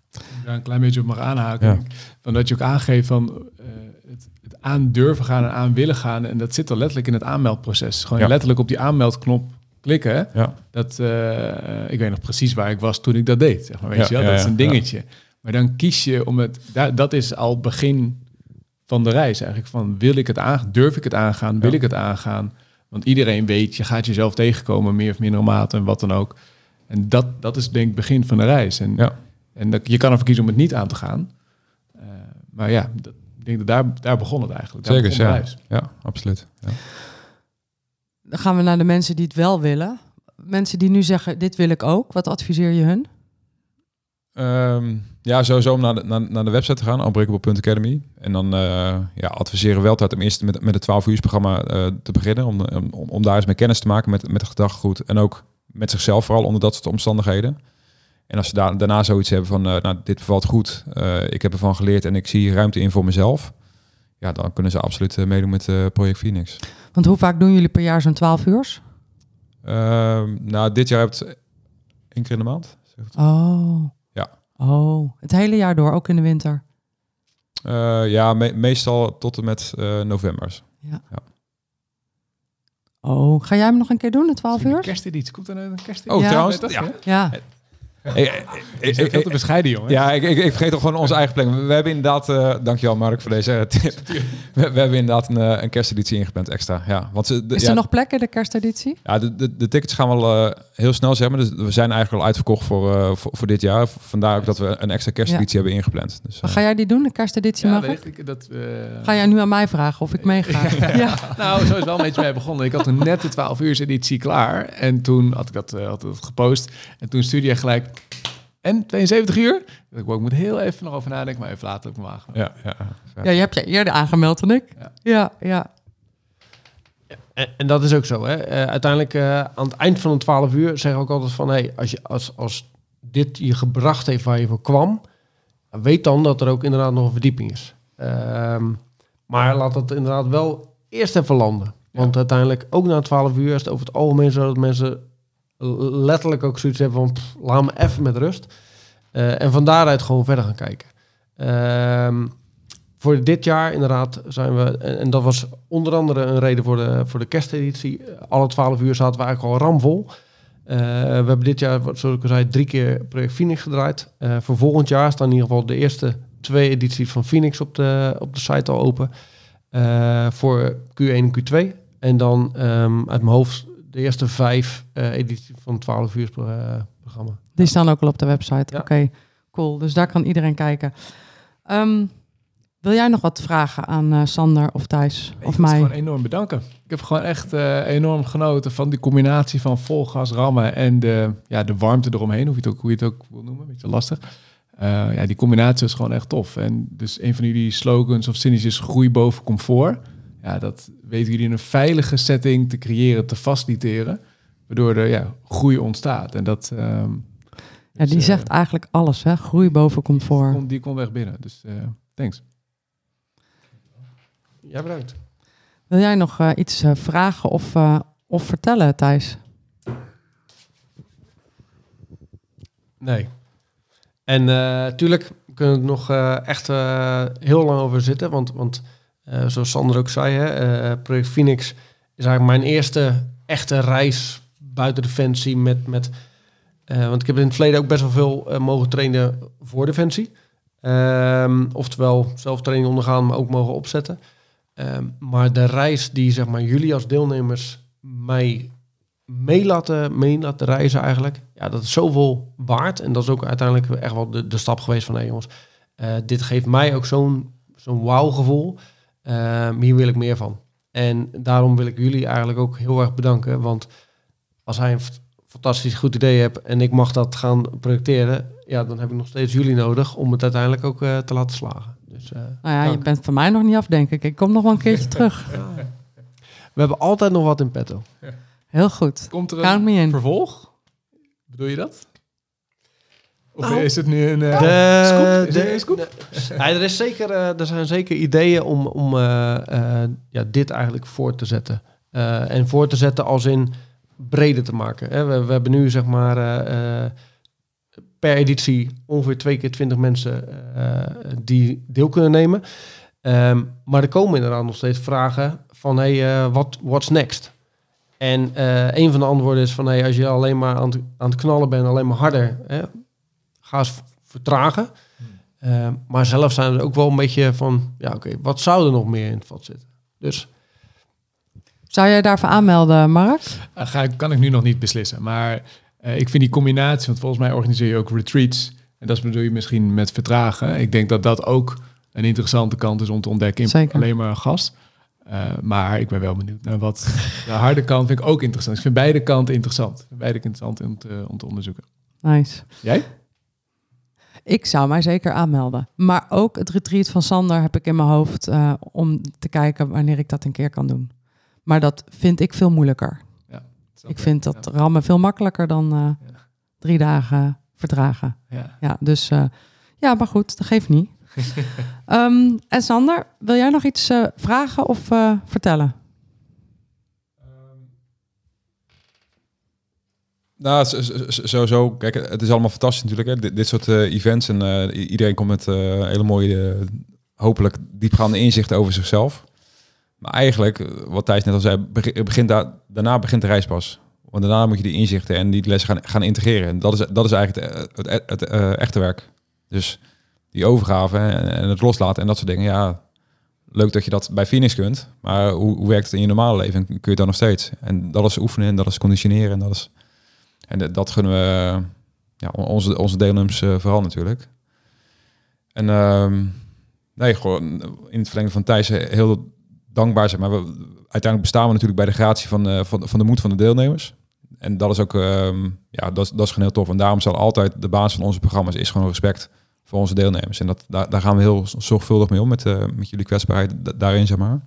[SPEAKER 5] daar een klein beetje op mag aanhaken.
[SPEAKER 3] Ja.
[SPEAKER 5] Van dat je ook aangeeft van eh, het, het aan durven gaan en aan willen gaan. En dat zit al letterlijk in het aanmeldproces. Gewoon
[SPEAKER 3] Ja.
[SPEAKER 5] letterlijk op die aanmeldknop klikken.
[SPEAKER 3] Ja.
[SPEAKER 5] Dat, eh, ik weet nog precies waar ik was toen ik dat deed. Zeg maar, weet
[SPEAKER 3] Ja,
[SPEAKER 5] je wel?
[SPEAKER 3] ja,
[SPEAKER 5] dat is
[SPEAKER 3] ja,
[SPEAKER 5] een dingetje. Maar dan kies je om het... daar- dat is al het begin van de reis eigenlijk. Van wil ik het aan, durf ik het aangaan? Wil
[SPEAKER 3] Ja.
[SPEAKER 5] ik het aangaan? Want iedereen weet, je gaat jezelf tegenkomen, meer of mindere mate en wat dan ook. En dat, dat is denk ik het begin van de reis. En,
[SPEAKER 3] Ja.
[SPEAKER 5] en dat, je kan ervoor kiezen om het niet aan te gaan. Eh, maar ja, dat, ik denk dat daar, daar begon het eigenlijk. Daar
[SPEAKER 3] Zeker,
[SPEAKER 5] begon de
[SPEAKER 3] ja.
[SPEAKER 5] reis.
[SPEAKER 3] Ja, absoluut. Ja.
[SPEAKER 2] Dan gaan we naar de mensen die het wel willen. Mensen die nu zeggen, dit wil ik ook. Wat adviseer je hun?
[SPEAKER 3] Ehm, ja, sowieso om naar de, naar, naar de website te gaan, unbreakable.academy. En dan eh, ja, adviseren we wel altijd om eerst met, met het 12 uur programma eh, te beginnen. Om, om, om daar eens mee kennis te maken met, met de gedachtegoed. En ook met zichzelf vooral onder dat soort omstandigheden. En als ze daar, daarna zoiets hebben van, eh, nou, dit bevalt goed. ik heb ervan geleerd en ik zie ruimte in voor mezelf. Ja, dan kunnen ze absoluut meedoen met Project Phoenix.
[SPEAKER 2] Want hoe vaak doen jullie per jaar zo'n 12 uur?
[SPEAKER 3] Ehm, nou, dit jaar heb je het één keer in de maand.
[SPEAKER 2] Oh.
[SPEAKER 3] Ja.
[SPEAKER 2] Oh, het hele jaar door, ook in de winter.
[SPEAKER 3] Eh, ja, me- meestal tot en met eh november.
[SPEAKER 2] Oh, ga jij hem nog een keer doen, de 12
[SPEAKER 5] Een
[SPEAKER 2] uur?
[SPEAKER 5] kerstedienst. Komt er een kerstedienst?
[SPEAKER 3] Oh,
[SPEAKER 2] Ja.
[SPEAKER 3] trouwens,
[SPEAKER 5] Dat,
[SPEAKER 3] ja.
[SPEAKER 2] Ja.
[SPEAKER 3] Ik, ik,
[SPEAKER 5] veel te bescheiden, jongen.
[SPEAKER 3] ja, ik, ik, ik vergeet toch gewoon onze eigen planning. We hebben inderdaad, eh dankjewel Mark voor deze tip. We, we hebben inderdaad een, eh, een kersteditie ingepland extra. Ja, want ze, de,
[SPEAKER 2] Is
[SPEAKER 3] ja,
[SPEAKER 2] er nog plekken, de kersteditie?
[SPEAKER 3] ja, de, de, de tickets gaan wel eh, heel snel, zeg maar. Dus we zijn eigenlijk al uitverkocht voor, eh, voor, voor dit jaar. Vandaar ook dat we een extra kersteditie hebben ingepland. Dus,
[SPEAKER 2] ga jij die doen, de kersteditie?
[SPEAKER 5] Ja,
[SPEAKER 2] ik?
[SPEAKER 5] Dat,
[SPEAKER 2] Ga jij nu aan mij vragen of ik meega? ja.
[SPEAKER 5] Nou, zo is wel een beetje mee begonnen. Ik had toen net de 12 uur editie klaar. En toen had ik dat, had dat gepost. En toen stuurde jij gelijk... En 72 uur? Ik ik moet heel even nog over nadenken. Maar even later op mijn wagen.
[SPEAKER 3] ja, ja,
[SPEAKER 2] ja, je hebt je eerder aangemeld dan ik.
[SPEAKER 5] Ja.
[SPEAKER 2] Ja, ja.
[SPEAKER 4] En, en dat is ook zo. Hè? Eh, uiteindelijk eh, aan het eind van een 12 uur zeg ik ook altijd van... Hey, als, je, als, als dit je gebracht heeft waar je voor kwam... weet dan dat er ook inderdaad nog een verdieping is. Ehm, maar laat dat inderdaad wel eerst even landen. Want uiteindelijk, ook na 12 uur, is het over het algemeen zo dat mensen letterlijk ook zoiets hebben van... laat me even met rust. Eh, en van daaruit gewoon verder gaan kijken. Ehm, voor dit jaar inderdaad zijn we, en, dat was onder andere een reden voor de, voor de kersteditie. Alle 12 uur zaten we eigenlijk al ramvol. Eh, we hebben dit jaar, zoals ik al zei, drie keer Project Phoenix gedraaid. Eh, voor volgend jaar staan in ieder geval de eerste twee edities van Phoenix op de, op de site al open. Voor Q1 en Q2. En dan ehm, uit mijn hoofd de eerste vijf eh, edities van het 12 uur eh, programma.
[SPEAKER 2] Die staan ook al op de website.
[SPEAKER 4] Ja.
[SPEAKER 2] Oké, cool. Dus daar kan iedereen kijken. Ehm, wil jij nog wat vragen aan eh, Sander of Thijs
[SPEAKER 5] Ik
[SPEAKER 2] of
[SPEAKER 5] wil
[SPEAKER 2] mij?
[SPEAKER 5] gewoon enorm bedanken. Ik heb gewoon echt eh, enorm genoten van die combinatie van vol gas rammen en de, ja, de warmte eromheen, hoe je, het ook, hoe je het ook wil noemen, een beetje lastig. Eh, ja, die combinatie is gewoon echt tof. En dus een van jullie slogans of zinnetjes is groei boven comfort. Ja, dat weten jullie in een veilige setting te creëren, te faciliteren, waardoor er ja, groei ontstaat. En dat... ehm,
[SPEAKER 2] Ja, die
[SPEAKER 5] dus, eh,
[SPEAKER 2] zegt eigenlijk alles, hè? Groei boven comfort.
[SPEAKER 5] komt- die komt echt binnen. Dus eh, thanks.
[SPEAKER 4] Ja, bedankt.
[SPEAKER 2] Wil jij nog eh, iets eh, vragen of, eh, of vertellen, Thijs?
[SPEAKER 4] Nee. En natuurlijk kunnen we er nog eh, echt eh, heel lang over zitten. Want, want zoals Sander ook zei, hè, eh, Project Phoenix is eigenlijk mijn eerste echte reis buiten Defensie. Met, met, eh, want ik heb in het verleden ook best wel veel eh, mogen trainen voor Defensie. Ehm, oftewel zelf training ondergaan, maar ook mogen opzetten. Ehm, maar de reis die zeg maar, jullie als deelnemers mij mee laten, laten reizen eigenlijk. Ja, dat is zoveel waard. En dat is ook uiteindelijk echt wel de, stap geweest van... hé jongens, eh, dit geeft mij ook zo'n zo'n wauw gevoel. Ehm, hier wil ik meer van. En daarom wil ik jullie eigenlijk ook heel erg bedanken. Want als hij een fantastisch goed idee hebt... en ik mag dat gaan projecteren... ja, dan heb ik nog steeds jullie nodig... om het uiteindelijk ook eh, te laten slagen. Dus, eh,
[SPEAKER 2] Nou ja, je bent van mij nog niet af, denk ik. Ik kom nog wel een keertje terug.
[SPEAKER 4] We hebben altijd nog wat in petto.
[SPEAKER 2] Heel goed.
[SPEAKER 5] Komt er
[SPEAKER 2] Count me in.
[SPEAKER 5] vervolg? Bedoel je dat? Of
[SPEAKER 4] Nou,
[SPEAKER 5] is het nu een uh,
[SPEAKER 4] De-
[SPEAKER 5] scoop? Is
[SPEAKER 4] de-
[SPEAKER 5] er een scoop?
[SPEAKER 4] de- Ja, er, is zeker, eh, er zijn zeker ideeën om, om eh, ja, dit eigenlijk voor te zetten. En voor te zetten als in breder te maken. Hè. We, we hebben nu zeg maar per editie ongeveer twee keer twintig mensen die deel kunnen nemen. Ehm, maar er komen inderdaad nog steeds vragen van hey, wat what's next? En een van de antwoorden is van hey, als je alleen maar aan het, aan het knallen bent, alleen maar harder, hè, ga eens vertragen. Eh, maar zelf zijn we ook wel een beetje van, ja oké, wat zou er nog meer in het vat zitten? Dus
[SPEAKER 2] Zou jij daarvoor aanmelden, Mark?
[SPEAKER 5] Uh, ga, ik- kan ik nu nog niet beslissen. Maar eh, ik vind die combinatie, want volgens mij organiseer je ook retreats. En dat bedoel je misschien met vertragen. Ik denk dat dat ook een interessante kant is om te ontdekken. In
[SPEAKER 2] Zeker.
[SPEAKER 5] alleen maar een gast. Eh, maar ik ben wel benieuwd naar wat de harde kant vind ik ook interessant. Ik vind beide kanten interessant. Beide interessant om te, om te onderzoeken.
[SPEAKER 2] Nice.
[SPEAKER 5] Jij?
[SPEAKER 2] Ik zou mij zeker aanmelden. Maar ook het retreat van Sander heb ik in mijn hoofd eh, om te kijken wanneer ik dat een keer kan doen. Maar dat vind ik veel moeilijker. Ik vind dat rammen veel makkelijker dan eh, drie dagen verdragen.
[SPEAKER 5] Ja.
[SPEAKER 2] Ja, dus eh, ja, maar goed, dat geeft niet. Ehm, en Sander, wil jij nog iets vragen of vertellen?
[SPEAKER 3] Nou, sowieso. Kijk, het is allemaal fantastisch natuurlijk. Hè? Dit, soort eh, events. En eh, iedereen komt met eh, hele mooie, hopelijk diepgaande inzichten over zichzelf. Maar eigenlijk, wat Thijs net al zei, beg- begint daar, daarna begint de reis pas. Want daarna moet je die inzichten en die lessen gaan, gaan integreren. En dat is, dat is eigenlijk het, het, echte werk. Dus die overgave en, en het loslaten en dat soort dingen. Ja, leuk dat je dat bij Phoenix kunt. Maar hoe, hoe werkt het in je normale leven? Kun je dat nog steeds? En dat is oefenen en dat is conditioneren. En dat is... En dat- gunnen we ja, on- onze, onze deelnemers eh, vooral natuurlijk. En ehm, nee, gewoon in het verlengde van Thijs heel dankbaar zijn. Maar uiteindelijk bestaan we natuurlijk bij de gratie van, eh, van, van de moed van de deelnemers. En dat is ook, ehm, ja, dat dat is gewoon heel tof. En daarom zal altijd de basis van onze programma's is gewoon respect voor onze deelnemers. En dat, daar, daar gaan we heel zorgvuldig mee om met, eh, met jullie kwetsbaarheid da- daarin, zeg maar.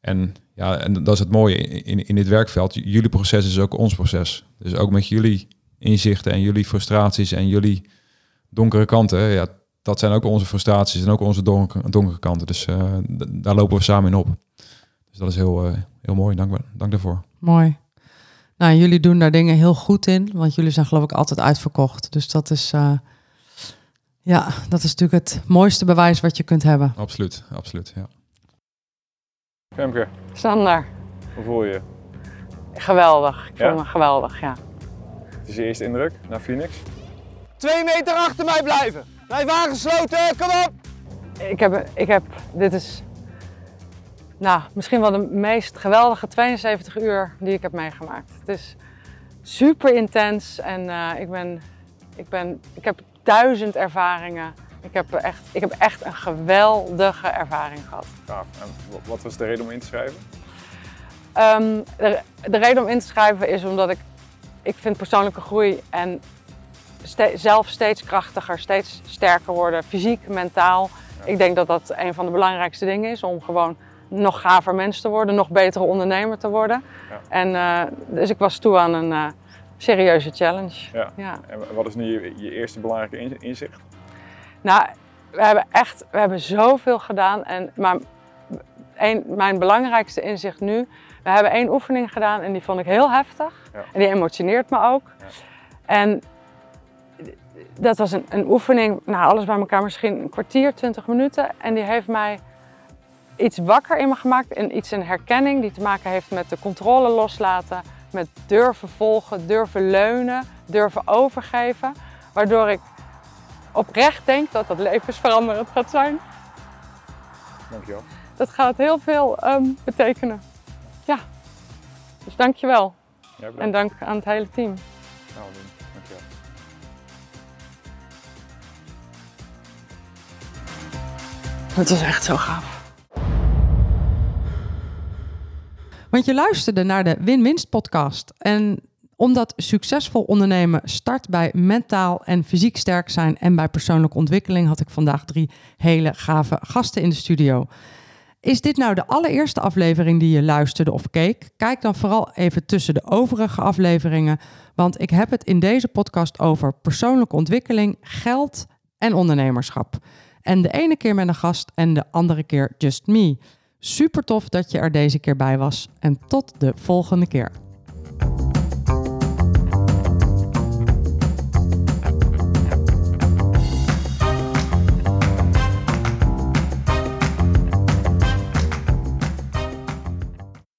[SPEAKER 3] En ja, en dat is het mooie in, in dit werkveld. Jullie proces is ook ons proces. Dus ook met jullie inzichten en jullie frustraties en jullie donkere kanten. Ja, dat zijn ook onze frustraties en ook onze donkere, donkere kanten. Dus eh, d- daar lopen we samen in op. Dus dat is heel, eh, heel mooi. Dank, dank daarvoor.
[SPEAKER 2] Mooi. Nou, jullie doen daar dingen heel goed in, want jullie zijn geloof ik altijd uitverkocht. Dus dat is, eh, ja, dat is natuurlijk het mooiste bewijs wat je kunt hebben.
[SPEAKER 3] Absoluut, absoluut. Ja.
[SPEAKER 6] Femke,
[SPEAKER 2] Sander,
[SPEAKER 6] hoe voel je je?
[SPEAKER 2] Geweldig. Ik
[SPEAKER 6] Ja?
[SPEAKER 2] voel me geweldig, ja.
[SPEAKER 6] Het is je eerste indruk naar Phoenix?
[SPEAKER 7] Twee meter achter mij blijven. Blijf aangesloten, kom op!
[SPEAKER 2] Ik heb, ik heb, dit is, nou, misschien wel de meest geweldige 72 uur die ik heb meegemaakt. Het is super intens en eh, ik ben, ik ben, ik heb duizend ervaringen. Ik heb echt, ik heb echt een geweldige ervaring gehad.
[SPEAKER 6] Gaaf. En wa- wat was de reden om in te schrijven?
[SPEAKER 2] Ehm, de, de reden om in te schrijven is omdat ik, ik vind persoonlijke groei en ste- zelf steeds krachtiger, steeds sterker worden, fysiek, mentaal. Ik denk dat dat een van de belangrijkste dingen is om gewoon nog gaver mens te worden, nog betere ondernemer te worden.
[SPEAKER 6] Ja.
[SPEAKER 2] En eh, dus ik was toe aan een eh, serieuze challenge.
[SPEAKER 6] Ja.
[SPEAKER 2] Ja.
[SPEAKER 6] En wat is nu je, je eerste belangrijke in- inzicht?
[SPEAKER 2] Nou, we hebben echt, we hebben zoveel gedaan. En, maar een, mijn belangrijkste inzicht nu, we hebben één oefening gedaan en die vond ik heel heftig.
[SPEAKER 6] Ja.
[SPEAKER 2] En die emotioneert me ook.
[SPEAKER 6] Ja.
[SPEAKER 2] En dat was een, een oefening, nou alles bij elkaar misschien een kwartier, twintig minuten. En die heeft mij iets wakker in me gemaakt. En iets een herkenning die te maken heeft met de controle loslaten. Met durven volgen, durven leunen, durven overgeven. Waardoor ik oprecht denk dat dat levensveranderend gaat zijn.
[SPEAKER 6] Dankjewel.
[SPEAKER 2] Dat gaat heel veel ehm, betekenen. Ja. Dus dankjewel.
[SPEAKER 6] Ja, bedankt.
[SPEAKER 2] En dank aan het hele team.
[SPEAKER 6] Nou, doen. Dankjewel.
[SPEAKER 2] Het was echt zo gaaf. Want je luisterde naar de Win-Winst podcast. En omdat succesvol ondernemen start bij mentaal en fysiek sterk zijn en bij persoonlijke ontwikkeling, had ik vandaag drie hele gave gasten in de studio. Is dit nou de allereerste aflevering die je luisterde of keek? Kijk dan vooral even tussen de overige afleveringen, want ik heb het in deze podcast over persoonlijke ontwikkeling, geld en ondernemerschap. En de ene keer met een gast en de andere keer just me. Super tof dat je er deze keer bij was en tot de volgende keer.